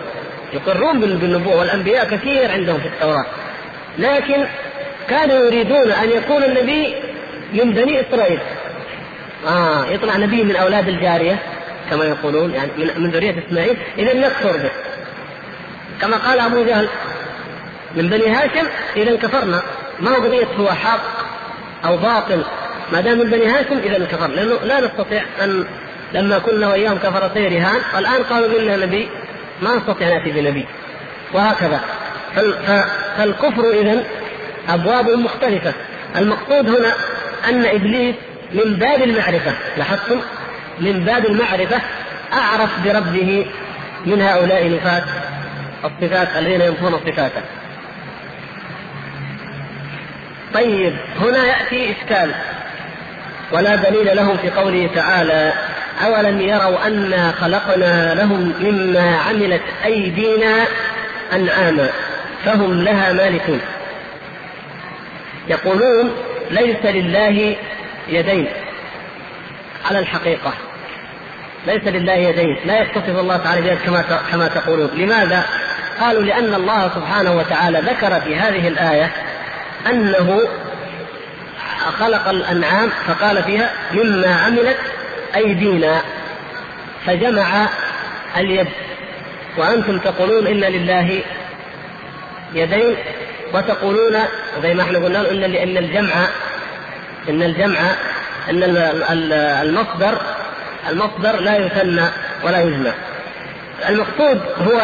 يقرون بالنبوة والأنبياء كثير عندهم في التوراة. لكن كانوا يريدون أن يكون النبي من بني إسرائيل. آه يطلع نبي من أولاد الجارية كما يقولون يعني من ذرية إسماعيل. إذا نكفر به. كما قال أبو جهل من بني هاشم إذا كفرنا. ما هو قضية هو حق أو باطل؟ ما دام من بني هاشم اذا كفر. لأنه لا نستطيع أن لما كنا وإياهم كفرتي رهان والان قالوا منا نبي ما نستطيع نأتي بنبي. وهكذا. فالكفر اذا أبواب مختلفة. المقصود هنا أن إبليس من باب المعرفة لاحظتم؟ من باب المعرفة أعرف بربه من هؤلاء نفاة الصفات الذين ينفون صفاته طيب هنا يأتي إشكال. ولا دليل لهم في قوله تعالى أولم يروا أنا خلقنا لهم مما عملت أيدينا أنعاما فهم لها مالكون. يقولون ليس لله يدين. على الحقيقة ليس لله يدين. لا يتصف الله تعالى بيد كما كما تقولون. لماذا؟ قالوا لأن الله سبحانه وتعالى ذكر في هذه الآية أنه خلق الأنعام فقال فيها مما عملت أيدينا فجمع اليد. وأنتم تقولون إن لله يدين وتقولون زي ما إحنا قلنا إن إن الجمع إن الجمع إن المصدر المصدر لا يثنى ولا يجمع. المقصود هو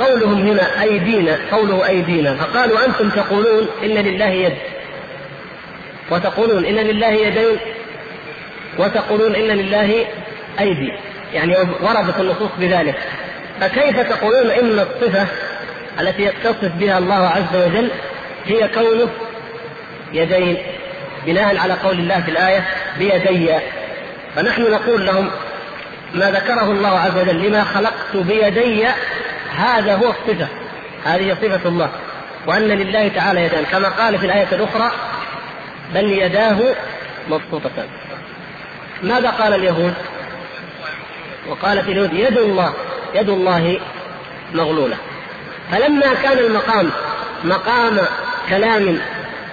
قولهم هنا ايدينا قوله ايدينا فقالوا أنتم تقولون إن لله يد. وتقولون إن لله يدين. وتقولون إن لله أيدي. يعني وردت النصوص بذلك. فكيف تقولون إن الصفة التي يتصف بها الله عز وجل هي كونه يدين بناء على قول الله في الآية بيدي. فنحن نقول لهم ما ذكره الله عز وجل لما خلقت بيدي هذا هو الصفة. هذه صفة الله. وأن لله تعالى يدان. كما قال في الآية الأخرى بل يداه مبسوطتان ماذا قال اليهود؟ وقالت اليهود يد الله يد الله مغلولة. فلما كان المقام مقام كلام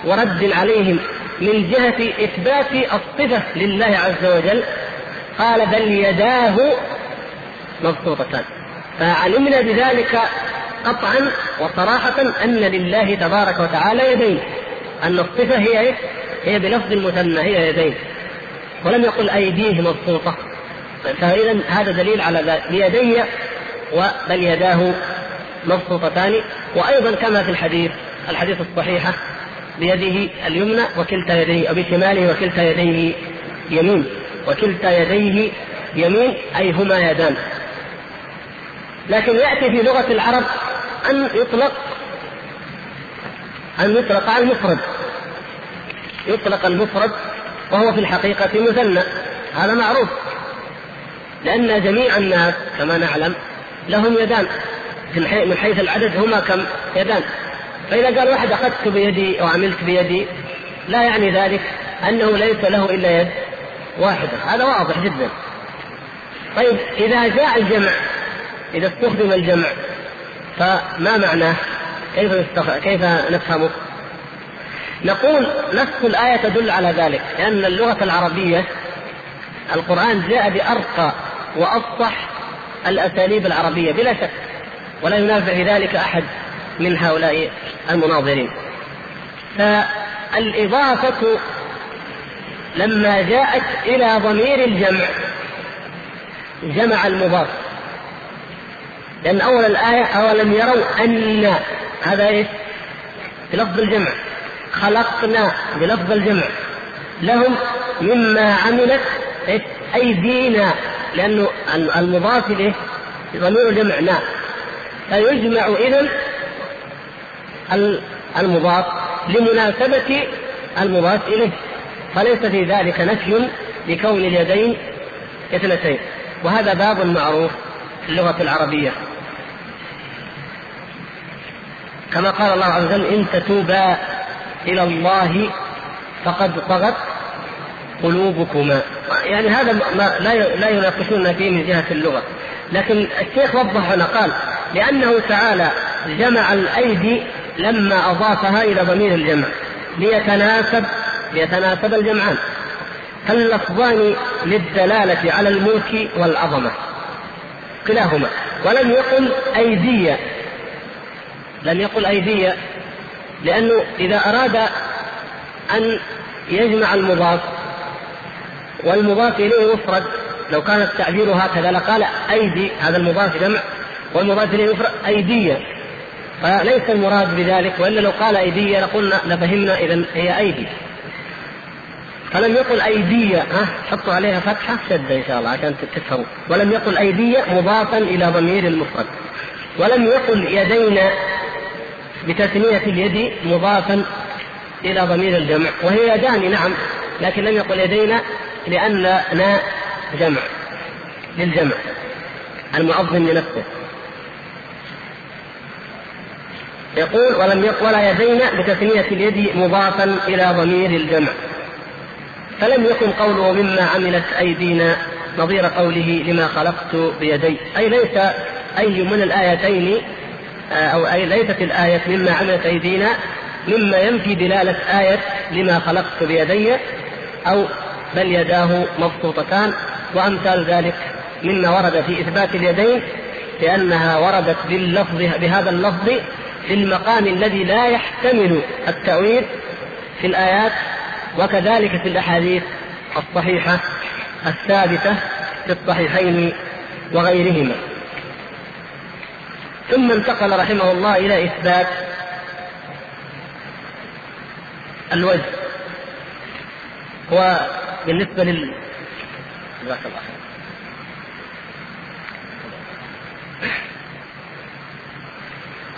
ورد عليهم من جهة إثبات الصفة لله عز وجل قال بل يداه مبسوطتان. فعلمنا بذلك قطعا وصراحة أن لله تبارك وتعالى يدين. أن الصفة هي إيه؟ هي بلفظ المثنى هي يدين. ولم يقل أيديه مبسوطة. فإذا هذا دليل على ذلك بيدي بل يداه مبسوطتان. وأيضا كما في الحديث الحديث الصحيحة بيده اليمنى وكلتا يديه أو بشماله وكلتا يديه يمين. وكلتا يديه يمين أي هما يدان. لكن يأتي في لغة العرب أن يطلق أن يطلق على المفرد. يطلق المفرد وهو في الحقيقة مثنى هذا معروف. لأن جميع الناس كما نعلم لهم يدان. من حيث العدد هما كم؟ يدان. فإذا قال واحد أخذت بيدي أو عملت بيدي لا يعني ذلك أنه ليس له إلا يد واحدة. هذا واضح جدا. طيب إذا جاء الجمع إذا استخدم الجمع فما معناه؟ كيف يستخ... كيف نفهمه؟ نقول نفس الآية تدل على ذلك لأن اللغة العربية القرآن جاء بأرقى وأفصح الأساليب العربية بلا شك. ولا ينافع في ذلك أحد من هؤلاء المناظرين. فالإضافة لما جاءت إلى ضمير الجمع جمع المضاف. لأن أول الآية أولم يروا أن هذا إيش؟ بلفظ الجمع. خلقنا بلفظ الجمع. لهم مما عملت أيدينا. لأنه المضاف إليه ضمير جمع نا فيجمع إذا المضاف لمناسبة المضاف إليه. فليس في ذلك نفي لكون اليدين اثنتين وهذا باب معروف في اللغة العربية. كما قال الله عز وجل إن تتوبا إلى الله فقد طغت قلوبكما. يعني هذا ما لا يناقشون فيه من جهة اللغة. لكن الشيخ وضح هنا قال لأنه تعالى جمع الأيدي لما أضافها إلى ضمير الجمع ليتناسب ليتناسب الجمعان. فاللفظان للدلالة على الملك والعظمة كلاهما. ولم يقل أيدية لم يقل أيدية لأنه إذا أراد أن يجمع المضاف والمضاف إليه مفرد لو كان التعبير هكذا لقال أيدي هذا المضاف جمع. والمضاف إليه أيدية. فليس المراد بذلك وإلا لو قال أيدية لقلنا لفهمنا إذا هي أيدي. فلم يقل أيدية ها حطوا عليها فتحة شدة إن شاء الله عشان تفهموا. ولم يقل أيدية مضافا إلى ضمير المفرد. ولم يقل يدينا بتثنية اليد مضافا إلى ضمير الجمع. وهي يدان نعم لكن لم يقل يدينا لأن نا جمع للجمع المعظم لنفسه. يقول ولم يقل ولا يدينا بتثنية اليد مضافا إلى ضمير الجمع. فلم يكن قوله مما عملت أيدينا نظير قوله لما خلقت بيدي. أي ليس أي من الآيتين آه، أو أي ليست الآية مما عملت أيدينا مما ينفي دلالة آية لما خلقت بيدي أو بل يداه مبسوطتان. وأمثال ذلك مما ورد في إثبات اليدين لأنها وردت باللفظ بهذا اللفظ في المقام الذي لا يحتمل التأويل في الآيات وكذلك في الأحاديث الصحيحة الثابتة في الصحيحين وغيرهما. ثم انتقل رحمه الله إلى إثبات الوجه. وبالنسبة لل جزاك الله خير.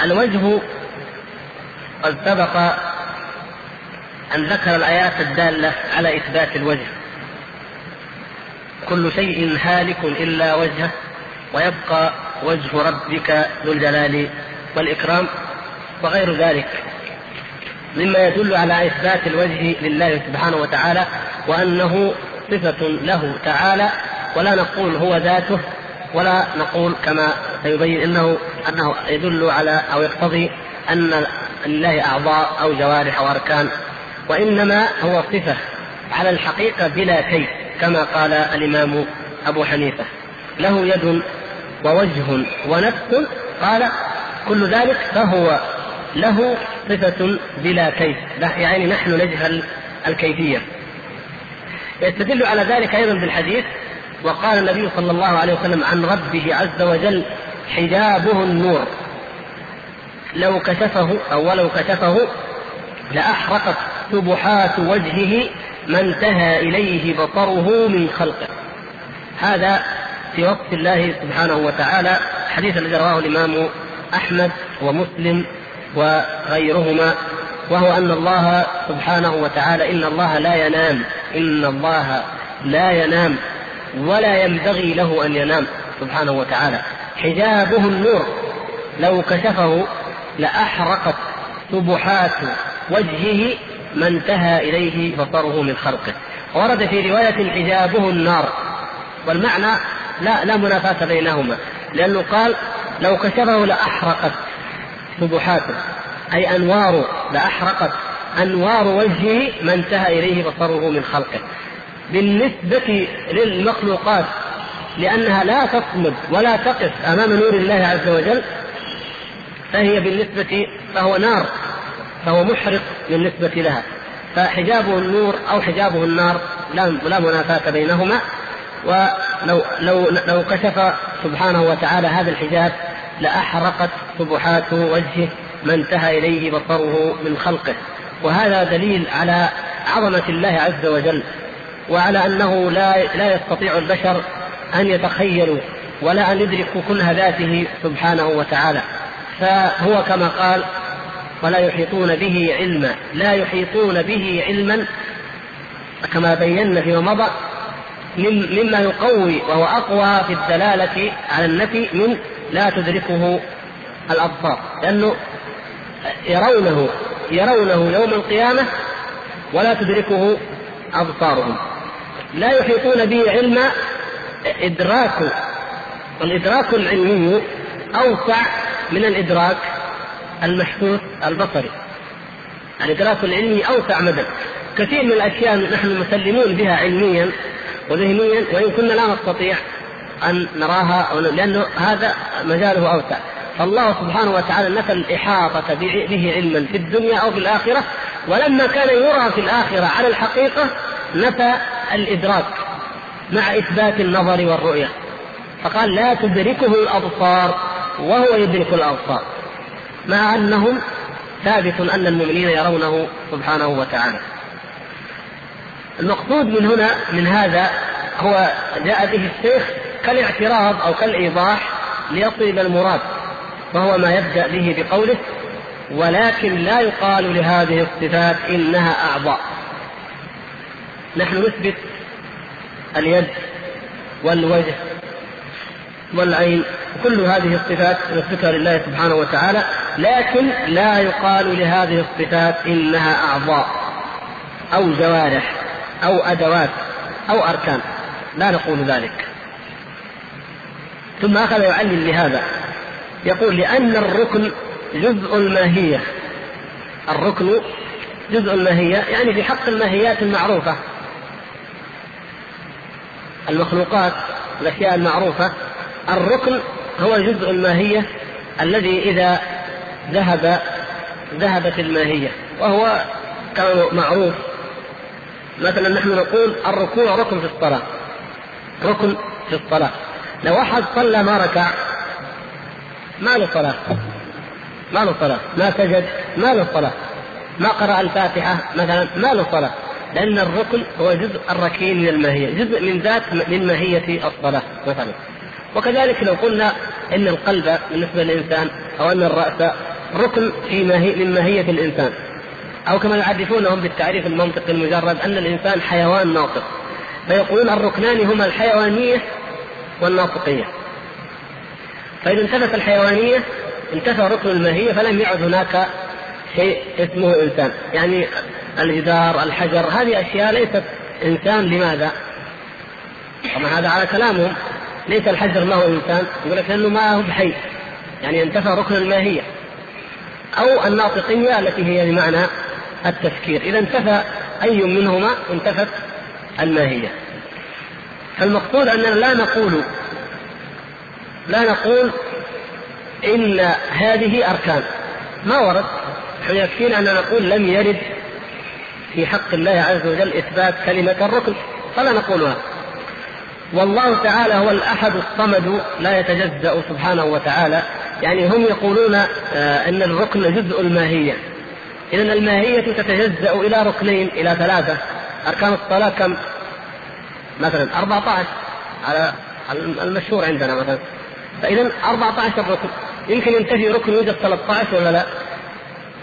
الوجه قد سبق أن ذكر الآيات الدالة على إثبات الوجه. كل شيء هالك إلا وجهه ويبقى وجه ربك ذو الجلال والإكرام وغير ذلك. مما يدل على إثبات الوجه لله سبحانه وتعالى وأنه صفة له تعالى ولا نقول هو ذاته ولا نقول كما سيبين إنه أنه يدل على أو يقتضي أن لله أعضاء أو جوارح أو أركان وإنما هو صفة على الحقيقة بلا كيف كما قال الإمام أبو حنيفة. له يد ووجه ونفس قال كل ذلك فهو له صفة بلا كيف. يعني نحن نجهل الكيفية. يستدل على ذلك أيضا بالحديث وقال النبي صلى الله عليه وسلم عن ربه عز وجل حجابه النور. لو كشفه أو ولو كشفه لأحرقت سبحات وجهه ما انتهى إليه بصره من خلقه. هذا في وصف الله سبحانه وتعالى حديث الذي رواه الإمام أحمد ومسلم وغيرهما وهو أن الله سبحانه وتعالى إن الله لا ينام إن الله لا ينام ولا ينبغي له أن ينام سبحانه وتعالى. حجابه النور لو كشفه لأحرقت سبحات وجهه ما انتهى إليه بصره من خلقه. ورد في رواية حجابه النار والمعنى لا لا منافاة بينهما. لأنه قال لو كشفه لأحرقت سبحاته أي أنوار لأحرقت أنوار وجهه ما انتهى إليه بصره من خلقه. بالنسبة للمخلوقات لأنها لا تصمد ولا تقف أمام نور الله عز وجل فهي بالنسبة فهو نار فهو محرق بالنسبة لها. فحجابه النور أو حجابه النار لا منافاة بينهما. ولو لو لو كشف سبحانه وتعالى هذا الحجاب لأحرقت سبحات وجهه ما انتهى إليه بصره من خلقه. وهذا دليل على عظمة الله عز وجل وعلى أنه لا لا يستطيع البشر أن يتخيلوا ولا أن يدركوا كنه ذاته سبحانه وتعالى. فهو كما قال ولا يحيطون به علما. لا يحيطون به علما كما بينا فيما مضى مما يقوي وهو أقوى في الدلالة على النفي من لا تدركه الأبصار. لأنه يرونه يرونه يوم القيامة ولا تدركه أبصارهم. لا يحيطون به علما إدراك الإدراك العلمي أوسع من الإدراك المحسوس البصري. الإدراك العلمي أوسع مدى. كثير من الأشياء نحن مسلمون بها علميا وذهنيا وإن كنا لا نستطيع أن نراها لأنه هذا مجاله أوسع. فالله سبحانه وتعالى نفى الإحاطة به علما في الدنيا أو في الآخرة ولما كان يرى في الآخرة على الحقيقة نفى الإدراك. مع إثبات النظر والرؤية. فقال لا تدركه الأبصار وهو يدرك الأبصار. مع أنهم ثابت أن المؤمنين يرونه سبحانه وتعالى. المقصود من هنا من هذا هو جاء به الشيخ كالاعتراض أو كالإيضاح ليصل المراد وهو ما يبدأ به بقوله ولكن لا يقال لهذه الصفات إنها أعضاء نحن نثبت اليد والوجه والعين كل هذه الصفات نثبتها لله سبحانه وتعالى لكن لا يقال لهذه الصفات إنها أعضاء أو جوارح أو أدوات أو أركان لا نقول ذلك. ثم أخذ يعلل لهذا يقول لأن الركن جزء الماهية الركن جزء الماهية يعني بحق الماهيات المعروفة المخلوقات الأشياء المعروفة. الركن هو جزء الماهية الذي إذا ذهب ذهبت الماهية وهو كما معروف. مثلا نحن نقول الركوع ركن في الصلاة ركن في الصلاة. لو أحد صلى ما ركع ما له صلاة ما له صلاة. ما سجد ما له صلاة. ما قرأ الفاتحة مثلا ما له صلاة. لأن الركن هو جزء الركين من الماهية جزء من ذات من ماهية الصلاة مثلا. وكذلك لو قلنا إن القلب بالنسبة للإنسان أو إن الرأس ركن في ماهي من ماهية الإنسان. أو كما يعرفونهم بالتعريف المنطقي المجرد أن الإنسان حيوان ناطق. فيقولون الركنان هما الحيوانية والناطقية. فإذا انتفت الحيوانية انتفى ركن الماهية فلم يعد هناك شيء اسمه إنسان. يعني الجدار الحجر هذه أشياء ليست إنسان لماذا؟ طبعا هذا على كلامهم ليس الحجر ما هو إنسان؟ يقول لك لأنه ما هو بحي. يعني انتفى ركن الماهية. أو الناطقية التي هي بمعنى التفكير. إذا انتفى أي منهما انتفت الماهية. فالمقصود أننا لا نقول لا نقول إن هذه أركان. ما ورد؟ يكفينا أن نقول لم يرد في حق الله عز وجل إثبات كلمة الركن فلا نقولها. والله تعالى هو الأحد الصمد لا يتجزأ سبحانه وتعالى. يعني هم يقولون آه، أن الركن جزء الماهية. إذا الماهية تتجزأ إلى ركنين إلى ثلاثة. أركان الصلاة كم؟ مثلا 14 على المشهور عندنا مثلا. فإذا 14 ركن. يمكن ينتهي ركن يوجد 13 ولا لا؟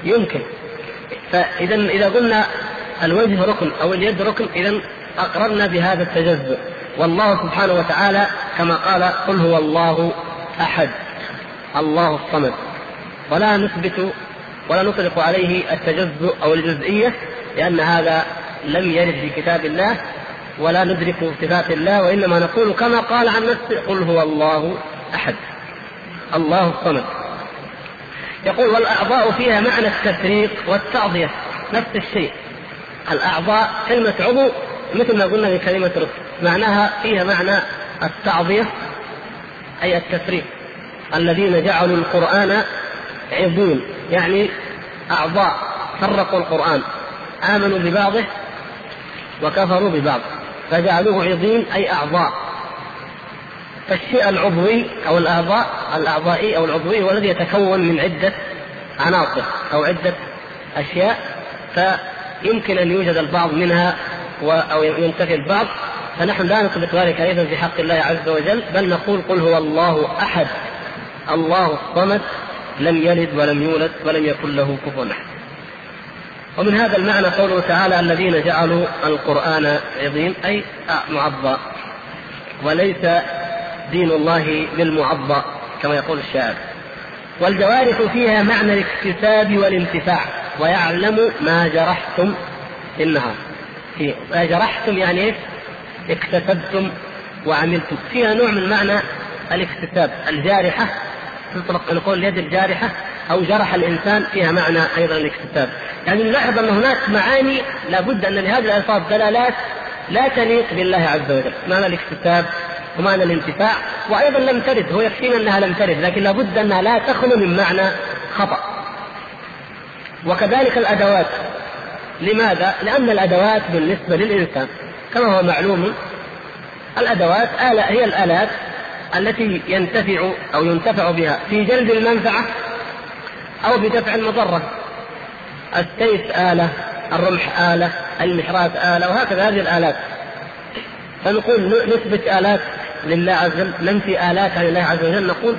يمكن. فإذا إذا قلنا الوجه ركن أو اليد ركن إذا أقررنا بهذا التجزؤ والله سبحانه وتعالى كما قال قل هو الله أحد الله الصمد. ولا نثبت ولا نطلق عليه التجزؤ أو الجزئية لأن هذا لم يرد في كتاب الله ولا ندرك صفات الله وإنما نقول كما قال عن نفسه قل هو الله أحد الله الصمد. يقول والأعضاء فيها معنى التفريق والتعضية نفس الشيء. الأعضاء كلمة عضو مثل ما قلنا في كلمة رسل معناها فيها معنى التعضية أي التفريق. الذين جعلوا القرآن عضين يعني أعضاء فرقوا القرآن. آمنوا ببعضه وكفروا ببعض. فجعلوه عظيم أي أعضاء. فالشيء العضوي أو الأعضاء الأعضائي أو العضوي هو الذي يتكون من عدة عناصر أو عدة أشياء. فيمكن أن يوجد البعض منها أو ينتفي البعض فنحن لا نثبت ذلك أيضا في حق الله عز وجل بل نقول قل هو الله أحد. الله الصمد لم يلد ولم يولد ولم يكن له كفوا أحد. ومن هذا المعنى قوله تعالى الذين جعلوا القرآن عظيم أي معضى وليس دين الله بالمعضى كما يقول الشاعر. والجوارح فيها معنى الاكتساب والانتفاع. ويعلم ما جرحتم في النهار. ما جرحتم يعني إيش؟ اكتسبتم وعملتم. فيها نوع من معنى الاكتساب. الجارحة تطلق نقول اليد الجارحة أو جرح الإنسان فيها معنى أيضا الاكتساب. يعني نلاحظ أن هناك معاني لابد أن لهذه الألفاظ دلالات لا تليق بالله عز وجل. معنى الاكتساب ومعنى الانتفاع وأيضا لم ترد هو يكفينا أنها لم ترد لكن لابد أنها لا تخلو من معنى خطأ. وكذلك الأدوات. لماذا؟ لأن الأدوات بالنسبة للإنسان كما هو معلوم الأدوات آلة هي الآلات التي ينتفع أو ينتفع بها في جلب المنفعة أو بدفع المضرة. السيف آلة الرمح آلة المحراث آلة وهكذا هذه الآلات. فنقول نثبت آلات لله عز وجل ننفي آلات عن الله عز وجل نقول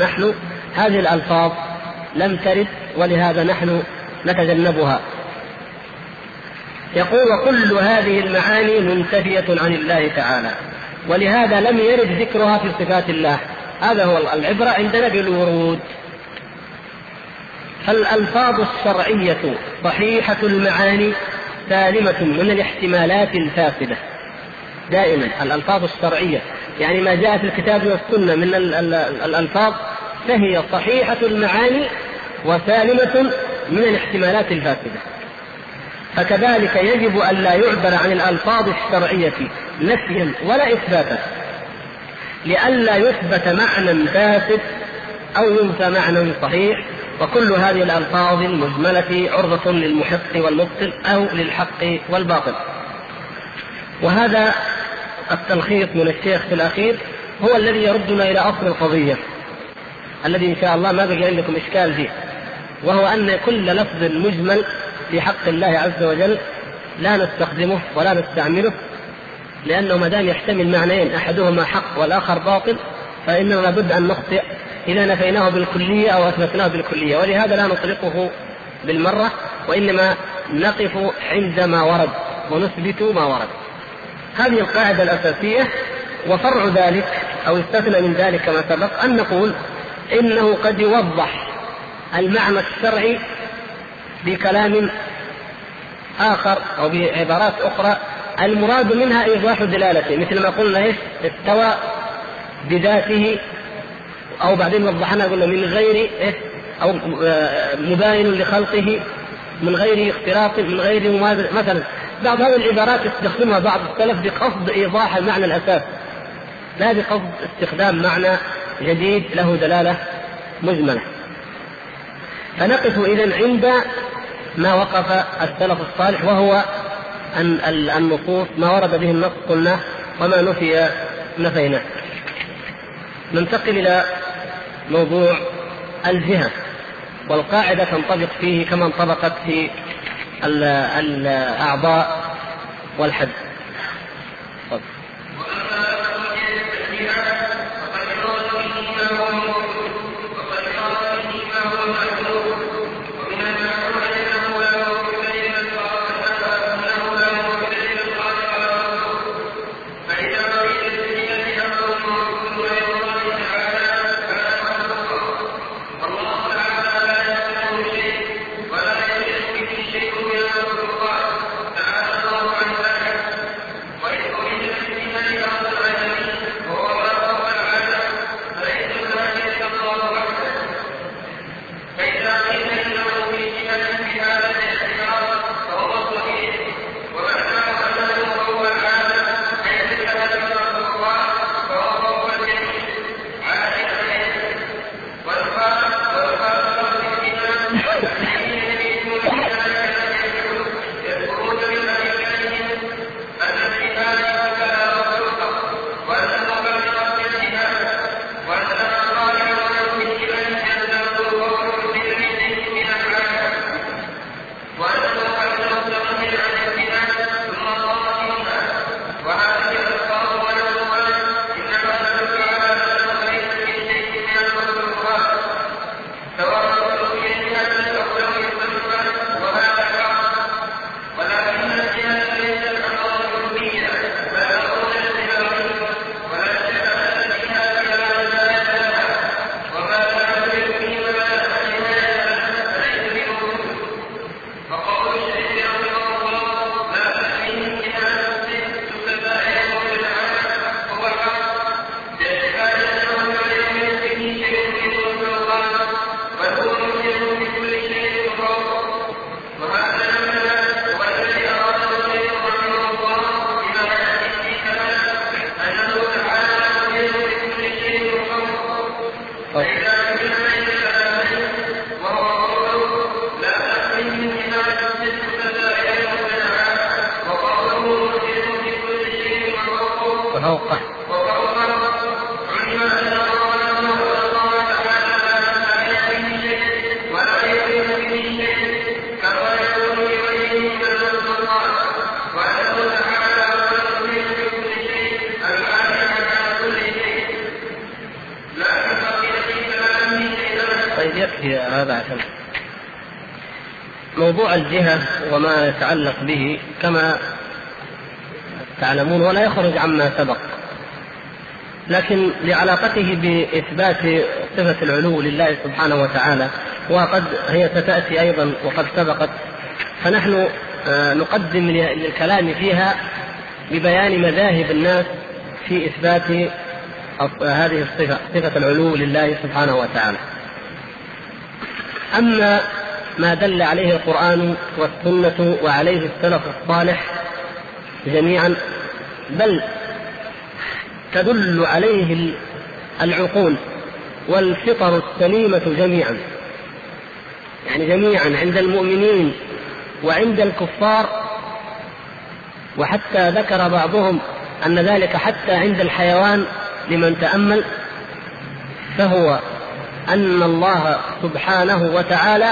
نحن هذه الألفاظ لم ترد ولهذا نحن نتجنبها. يقول وكل هذه المعاني منتفية عن الله تعالى ولهذا لم يرد ذكرها في صفات الله. هذا هو العبرة عندنا بالورود فالألفاظ الشرعية صحيحة المعاني سالمة من الاحتمالات الفاسدة. دائما الألفاظ الشرعية يعني ما جاء في الكتاب والسنة من الألفاظ فهي صحيحة المعاني وسالمة من الاحتمالات الفاسدة. فكذلك يجب أن لا يعبر عن الألفاظ الشرعية نفيا ولا إثباتا لئلا يثبت معنى فاسد أو ينفى معنى صحيح وكل هذه الألفاظ المجملة عرضة للمحق والمبطل أو للحق والباطل. وهذا التلخيص من الشيخ في الأخير هو الذي يردنا إلى أصل القضية. الذي إن شاء الله ما بقي عندكم إشكال فيه وهو أن كل لفظ مجمل في حق الله عز وجل لا نستخدمه ولا نستعمله لأنه ما دام يحتمل معنيين أحدهما حق والآخر باطل فإنه لابد أن نخطئ إذا نفيناه بالكلية أو أثبتناه بالكلية ولهذا لا نطلقه بالمرة وإنما نقف عند ما ورد ونثبت ما ورد. هذه القاعدة الأساسية وفرع ذلك أو استثنى من ذلك كما سبق أن نقول إنه قد يوضح المعنى الشرعي بكلام آخر أو بعبارات أخرى المراد منها إيضاح دلالته مثل ما قلنا إيش؟ استوى بذاته أو بعدين وضحنا قلنا من غير إيه أو مباين لخلقه من غير اختلاط من غير مماثل. مثلا بعض هذه العبارات يستخدمها بعض السلف بقصد إيضاح المعنى الأساس لا بقصد استخدام معنى جديد له دلالة مجملة. فنقف إذا عند ما وقف السلف الصالح وهو أن النصوص ما ورد به النص قلناه وما نفي نفيناه. ننتقل إلى موضوع الجهة والقاعدة تنطبق فيه كما انطبقت في الأعضاء والحد. موضوع يتعلق به كما تعلمون ولا يخرج عما سبق. لكن لعلاقته بإثبات صفة العلو لله سبحانه وتعالى وقد هي ستأتي أيضا وقد سبقت فنحن آه، نقدم للكلام فيها ببيان مذاهب الناس في إثبات هذه الصفة صفة العلو لله سبحانه وتعالى. أما ما دل عليه القرآن والسنة وعليه السلف الصالح جميعا بل تدل عليه العقول والفطر السليمة جميعا. يعني جميعا عند المؤمنين وعند الكفار وحتى ذكر بعضهم أن ذلك حتى عند الحيوان لمن تأمل فهو أن الله سبحانه وتعالى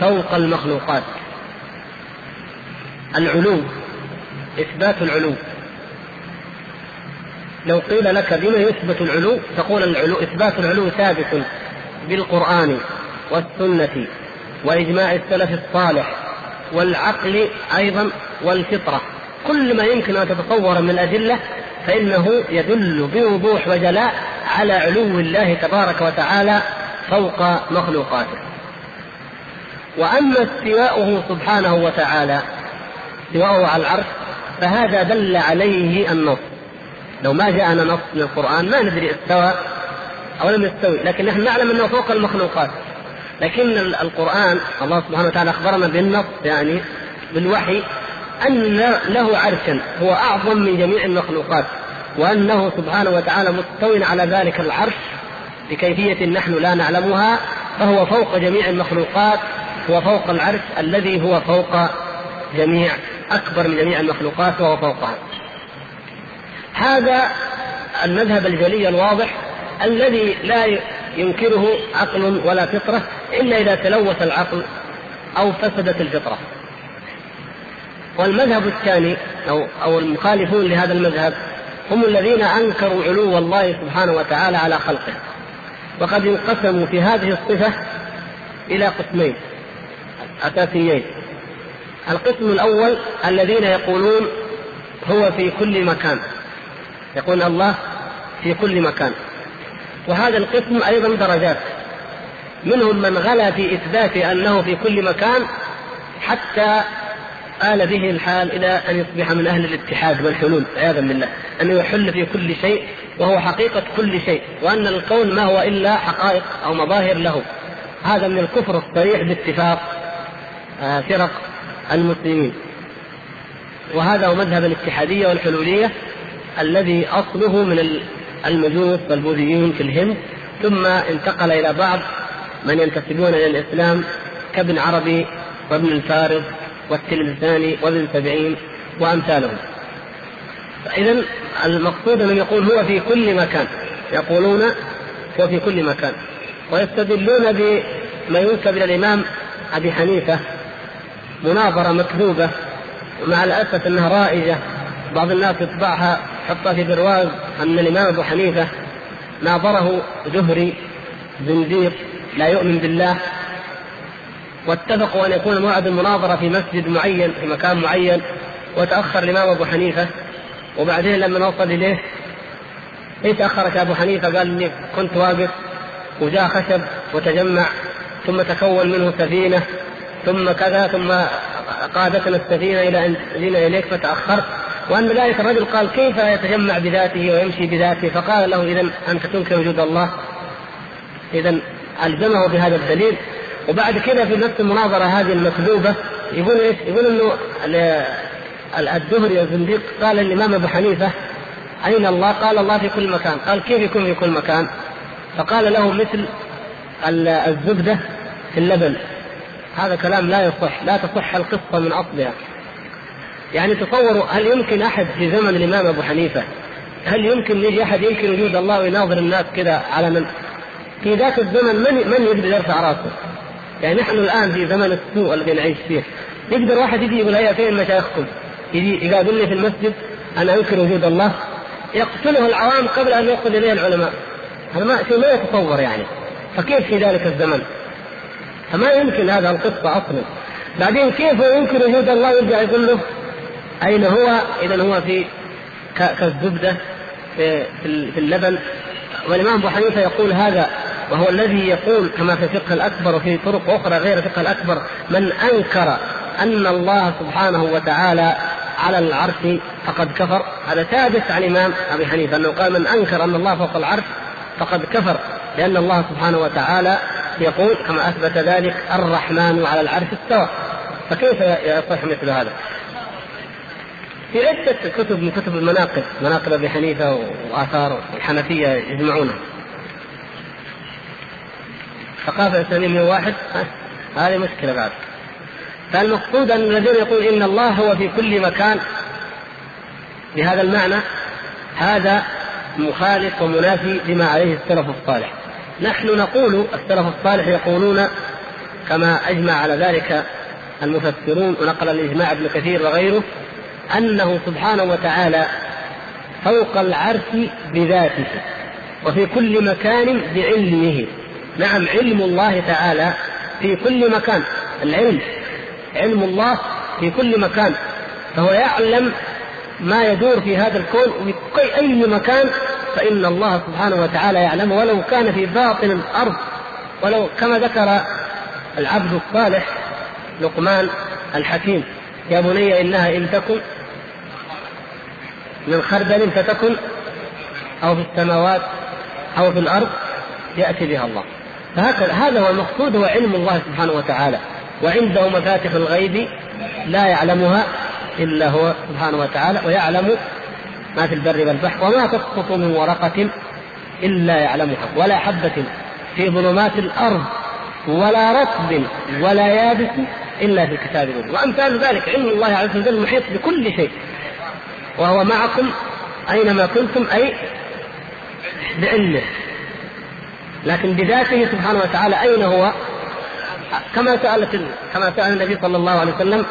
فوق المخلوقات. العلو إثبات العلو. لو قيل لك بما يثبت العلو تقول العلو إثبات العلو ثابت بالقرآن والسنة وإجماع السلف الصالح والعقل أيضا والفطرة. كل ما يمكن أن تتصور من الأدلة فإنه يدل بوضوح وجلاء على علو الله تبارك وتعالى فوق مخلوقاته. وأما استواؤه سبحانه وتعالى استواؤه على العرش فهذا دل عليه النص. لو ما جاءنا نص من القرآن ما ندري استوى أو لم يستوي لكن نحن نعلم أنه فوق المخلوقات. لكن القرآن الله سبحانه وتعالى أخبرنا بالنص يعني بالوحي أن له عرشا هو أعظم من جميع المخلوقات وأنه سبحانه وتعالى مستو على ذلك العرش بكيفية نحن لا نعلمها فهو فوق جميع المخلوقات هو فوق العرش الذي هو فوق جميع أكبر من جميع المخلوقات وهو فوقها. هذا المذهب الجلي الواضح الذي لا ينكره عقل ولا فطرة إلا إذا تلوث العقل أو فسدت الفطرة. والمذهب الثاني أو أو المخالفون لهذا المذهب هم الذين أنكروا علو الله سبحانه وتعالى على خلقه. وقد انقسموا في هذه الصفة إلى قسمين. أساسيين. القسم الأول الذين يقولون هو في كل مكان. يقول الله في كل مكان. وهذا القسم أيضا درجات. منهم من غلا في إثبات أنه في كل مكان حتى آل به الحال إلى أن يصبح من أهل الاتحاد والحلول. عياذا بالله. أنه يحل في كل شيء وهو حقيقة كل شيء. وأن الكون ما هو إلا حقائق أو مظاهر له. هذا من الكفر الصريح باتفاق فرق المسلمين. وهذا هو مذهب الاتحادية والحلولية الذي أصله من المجوس والبوذيين في الهند ثم انتقل إلى بعض من ينتسبون إلى الإسلام كابن عربي وابن الفارض والتلمساني وابن سبعين وأمثالهم. فإذا المقصود أنهم يقول هو في كل مكان يقولون هو في كل مكان ويستدلون بما ينسب إلى الإمام أبي حنيفة مناظرة مكذوبة ومع الأسف أنها رائجة. بعض الناس يطبعها حطها في برواز أن الإمام أبو حنيفة. ناظره زهري زنديق لا يؤمن بالله. واتفقوا أن يكون موعد المناظرة في مسجد معين في مكان معين. وتأخر الإمام أبو حنيفة. وبعدين لما وصل إليه إيش أخرك أبو حنيفة؟ قال إني كنت واقف وجاء خشب وتجمع ثم تكون منه سفينة. ثم كذا ثم قادتنا السفينة إلى أن جينا إليك فتأخرت وأن ذلك الرجل قال كيف يتجمع بذاته ويمشي بذاته فقال له إذا أنت تنكر وجود الله إذا ألزمه بهذا الدليل وبعد كذا في نفس المناظرة هذه المكذوبة يقول إيش؟ يقول إنه الدهري الزنديق قال الإمام أبو حنيفة أين الله؟ قال الله في كل مكان، قال كيف يكون في كل مكان؟ فقال له مثل الزبدة في اللبن هذا كلام لا يصح لا تصح القصة من أصلها يعني تصوروا هل يمكن أحد في زمن الإمام أبو حنيفة هل يمكن يجي أحد ينكر وجود الله ويناظر الناس كذا على من في ذاك الزمن من من يقدر يرفع راسه؟ يعني نحن الآن في زمن السوء الذي نعيش فيه يقدر واحد يجي يقول هيا فين مشايخكم؟ يجي يقابلني في المسجد أنا أنكر وجود الله يقتله العوام قبل أن يقتل إليه العلماء هذا ما شيء ما يتصور يعني فكيف في ذلك الزمن؟ فما يمكن هذا القصة أصلا. بعدين كيف يمكن وجود الله يرجع يقول له أين هو؟ إذا هو في كالزبدة في, في اللبن. والإمام أبو حنيفة يقول هذا وهو الذي يقول كما في الفقه الأكبر وفي طرق أخرى غير الفقه الأكبر من أنكر أن الله سبحانه وتعالى على العرش فقد كفر. هذا ثابت عن الإمام أبي حنيفة أنه قال من أنكر أن الله فوق العرش فقد كفر. لأن الله سبحانه وتعالى يقول كما أثبت ذلك الرحمن على العرش استوى. فكيف يصح مثل هذا؟ في عدة كتب من كتب المناقب مناقب أبي حنيفة وآثار الحنفية يجمعونها ثقافة إسلامية واحد هذه مشكلة بعد. فالمقصود أن الذين يقول إن الله هو في كل مكان بهذا المعنى هذا مخالف ومنافي لما عليه السلف الصالح. نحن نقول السلف الصالح يقولون كما أجمع على ذلك المفسرون ونقل الإجماع ابن كثير وغيره أنه سبحانه وتعالى فوق العرش بذاته وفي كل مكان بعلمه. نعم علم الله تعالى في كل مكان. العلم علم الله في كل مكان. فهو يعلم ما يدور في هذا الكون في أي مكان فإن الله سبحانه وتعالى يعلمه ولو كان في باطن الأرض ولو كما ذكر العبد الصالح لقمان الحكيم يا بني إنها إن تكن من خردل فتكن أو في السماوات أو في الأرض يأتي بها الله. فهكذا هذا هو المقصود هو علم الله سبحانه وتعالى وعنده مفاتح الغيب لا يعلمها إلا هو سبحانه وتعالى ويعلم ما في البر والبحر وما تسقط من ورقة إلا يعلمها ولا حبة في ظلمات الأرض ولا رطب ولا يابس إلا في كتاب مبين وأمثال ذلك علم الله عز وجل محيط بكل شيء. وهو معكم أينما كنتم أي بعلمه. لكن بذاته سبحانه وتعالى أين هو؟ كما سألت كما سأل النبي صلى الله عليه وسلم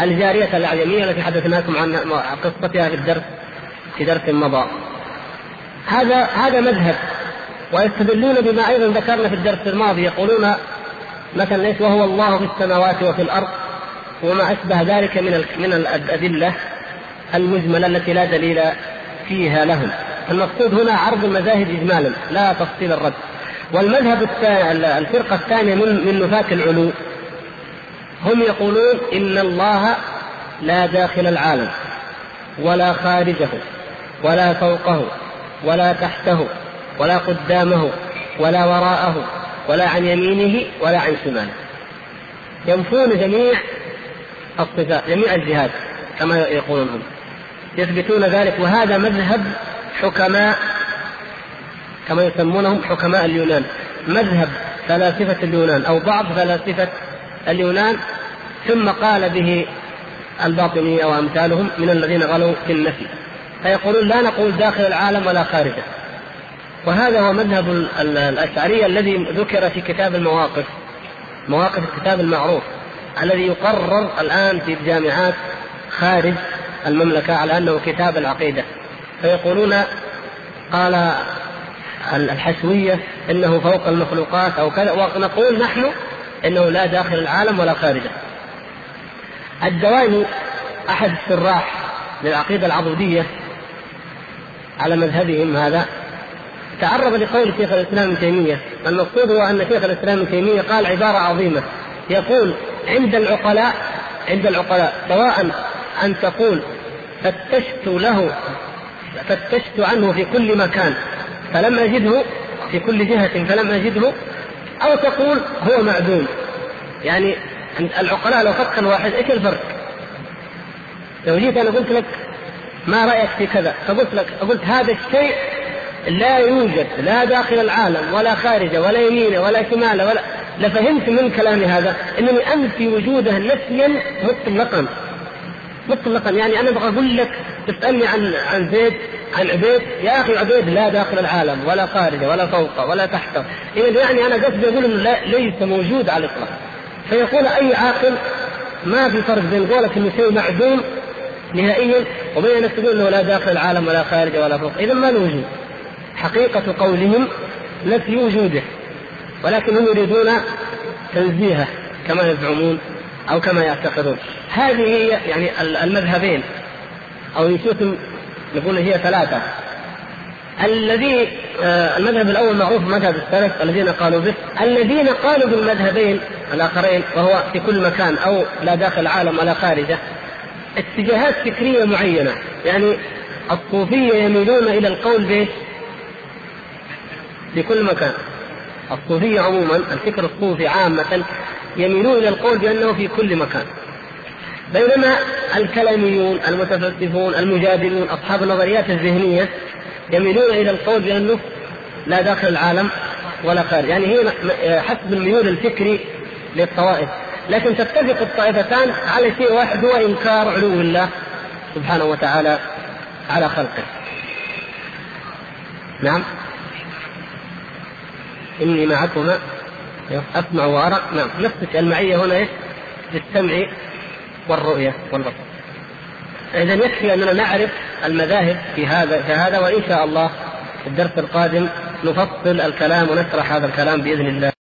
الجارية الأعجمية التي حدثناكم عن قصتها في الدرس. في درس مضى. هذا هذا مذهب ويستدلون بما أيضا ذكرنا في الدرس الماضي يقولون مثلا ليس وهو الله في السماوات وفي الأرض وما أشبه ذلك من من الأدلة المجملة التي لا دليل فيها لهم. المقصود هنا عرض المذاهب اجمالا لا تفصيل الرد. والمذهب الثاني الفرقة الثانية من من نفاة العلو. هم يقولون إن الله لا داخل العالم ولا خارجه. ولا فوقه ولا تحته ولا قدامه ولا وراءه ولا عن يمينه ولا عن شماله. ينفون جميع الصفات جميع الجهات كما يقولون هم. يثبتون ذلك وهذا مذهب حكماء كما يسمونهم حكماء اليونان. مذهب فلاسفة اليونان أو بعض فلاسفة اليونان ثم قال به الباطنية وأمثالهم من الذين غلوا في النفي. فيقولون لا نقول داخل العالم ولا خارجه. وهذا هو مذهب الأشعرية الذي ذكر في كتاب المواقف مواقف الكتاب المعروف الذي يقرر الآن في الجامعات خارج المملكة على أنه كتاب العقيدة. فيقولون قال الحشوية إنه فوق المخلوقات أو كذا ونقول نحن إنه لا داخل العالم ولا خارجه. الدواني أحد الشراح للعقيدة العضدية على مذهبهم هذا. تعرض لقول شيخ الإسلام ابن تيمية، المقصود هو أن شيخ الإسلام ابن تيمية قال عبارة عظيمة. يقول عند العقلاء عند العقلاء سواء أن تقول فتشت له فتشت عنه في كل مكان فلم أجده في كل جهة فلم أجده أو تقول هو معدوم يعني العقلاء لو فكر واحد إيش الفرق؟ لو جيت أنا قلت لك ما رأيك في كذا؟ فقلت لك قلت هذا الشيء لا يوجد لا داخل العالم ولا خارجه ولا يمينه ولا شماله ولا لفهمت من كلامي هذا؟ إنني أنفي وجوده نفيا مطلقا. مطلقا. يعني أنا أبغى أقول لك تسألني عن عن زيد عن عبيد. يا أخي عبيد لا داخل العالم ولا خارجه ولا فوقه ولا تحته اذا يعني أنا قصدي أقول إنه ليس موجود على الإطلاق. فيقول أي عاقل ما في فرق بين قولك إنه شيء معدوم نهائيا وبين أنك تقول إنه لا داخل العالم ولا خارجه ولا فوق. اذا ما له وجود حقيقة قولهم نفي وجوده ولكن هم يريدون تنزيهه كما يزعمون أو كما يعتقدون. هذه هي يعني المذهبين أو إن نقول هي ثلاثة. الذي آه المذهب الأول معروف مذهب السلف الذين قالوا به. الذين قالوا بالمذهبين الآخرين وهو في كل مكان أو لا داخل العالم ولا خارجه اتجاهات فكرية معينة. يعني الصوفية يميلون إلى القول به في كل مكان. الصوفية عموما الفكر الصوفي عامة يميلون إلى القول بأنه في كل مكان. بينما الكلاميون المتفلسفون المجادلون أصحاب النظريات الذهنية يميلون إلى القول بأنه لا داخل العالم ولا خارج. يعني هي حسب الميول الفكري للطوائف. لكن تتفق الطائفتان على شيء واحد هو إنكار علو الله سبحانه وتعالى على خلقه. نعم. إني معكما أسمع وأرى. نعم. نفس المعية هنا إيش؟ بالسمع والرؤية والبصر. إذا يكفي أننا نعرف المذاهب في هذا في هذا وإن شاء الله في الدرس القادم نفصل الكلام ونشرح هذا الكلام بإذن الله.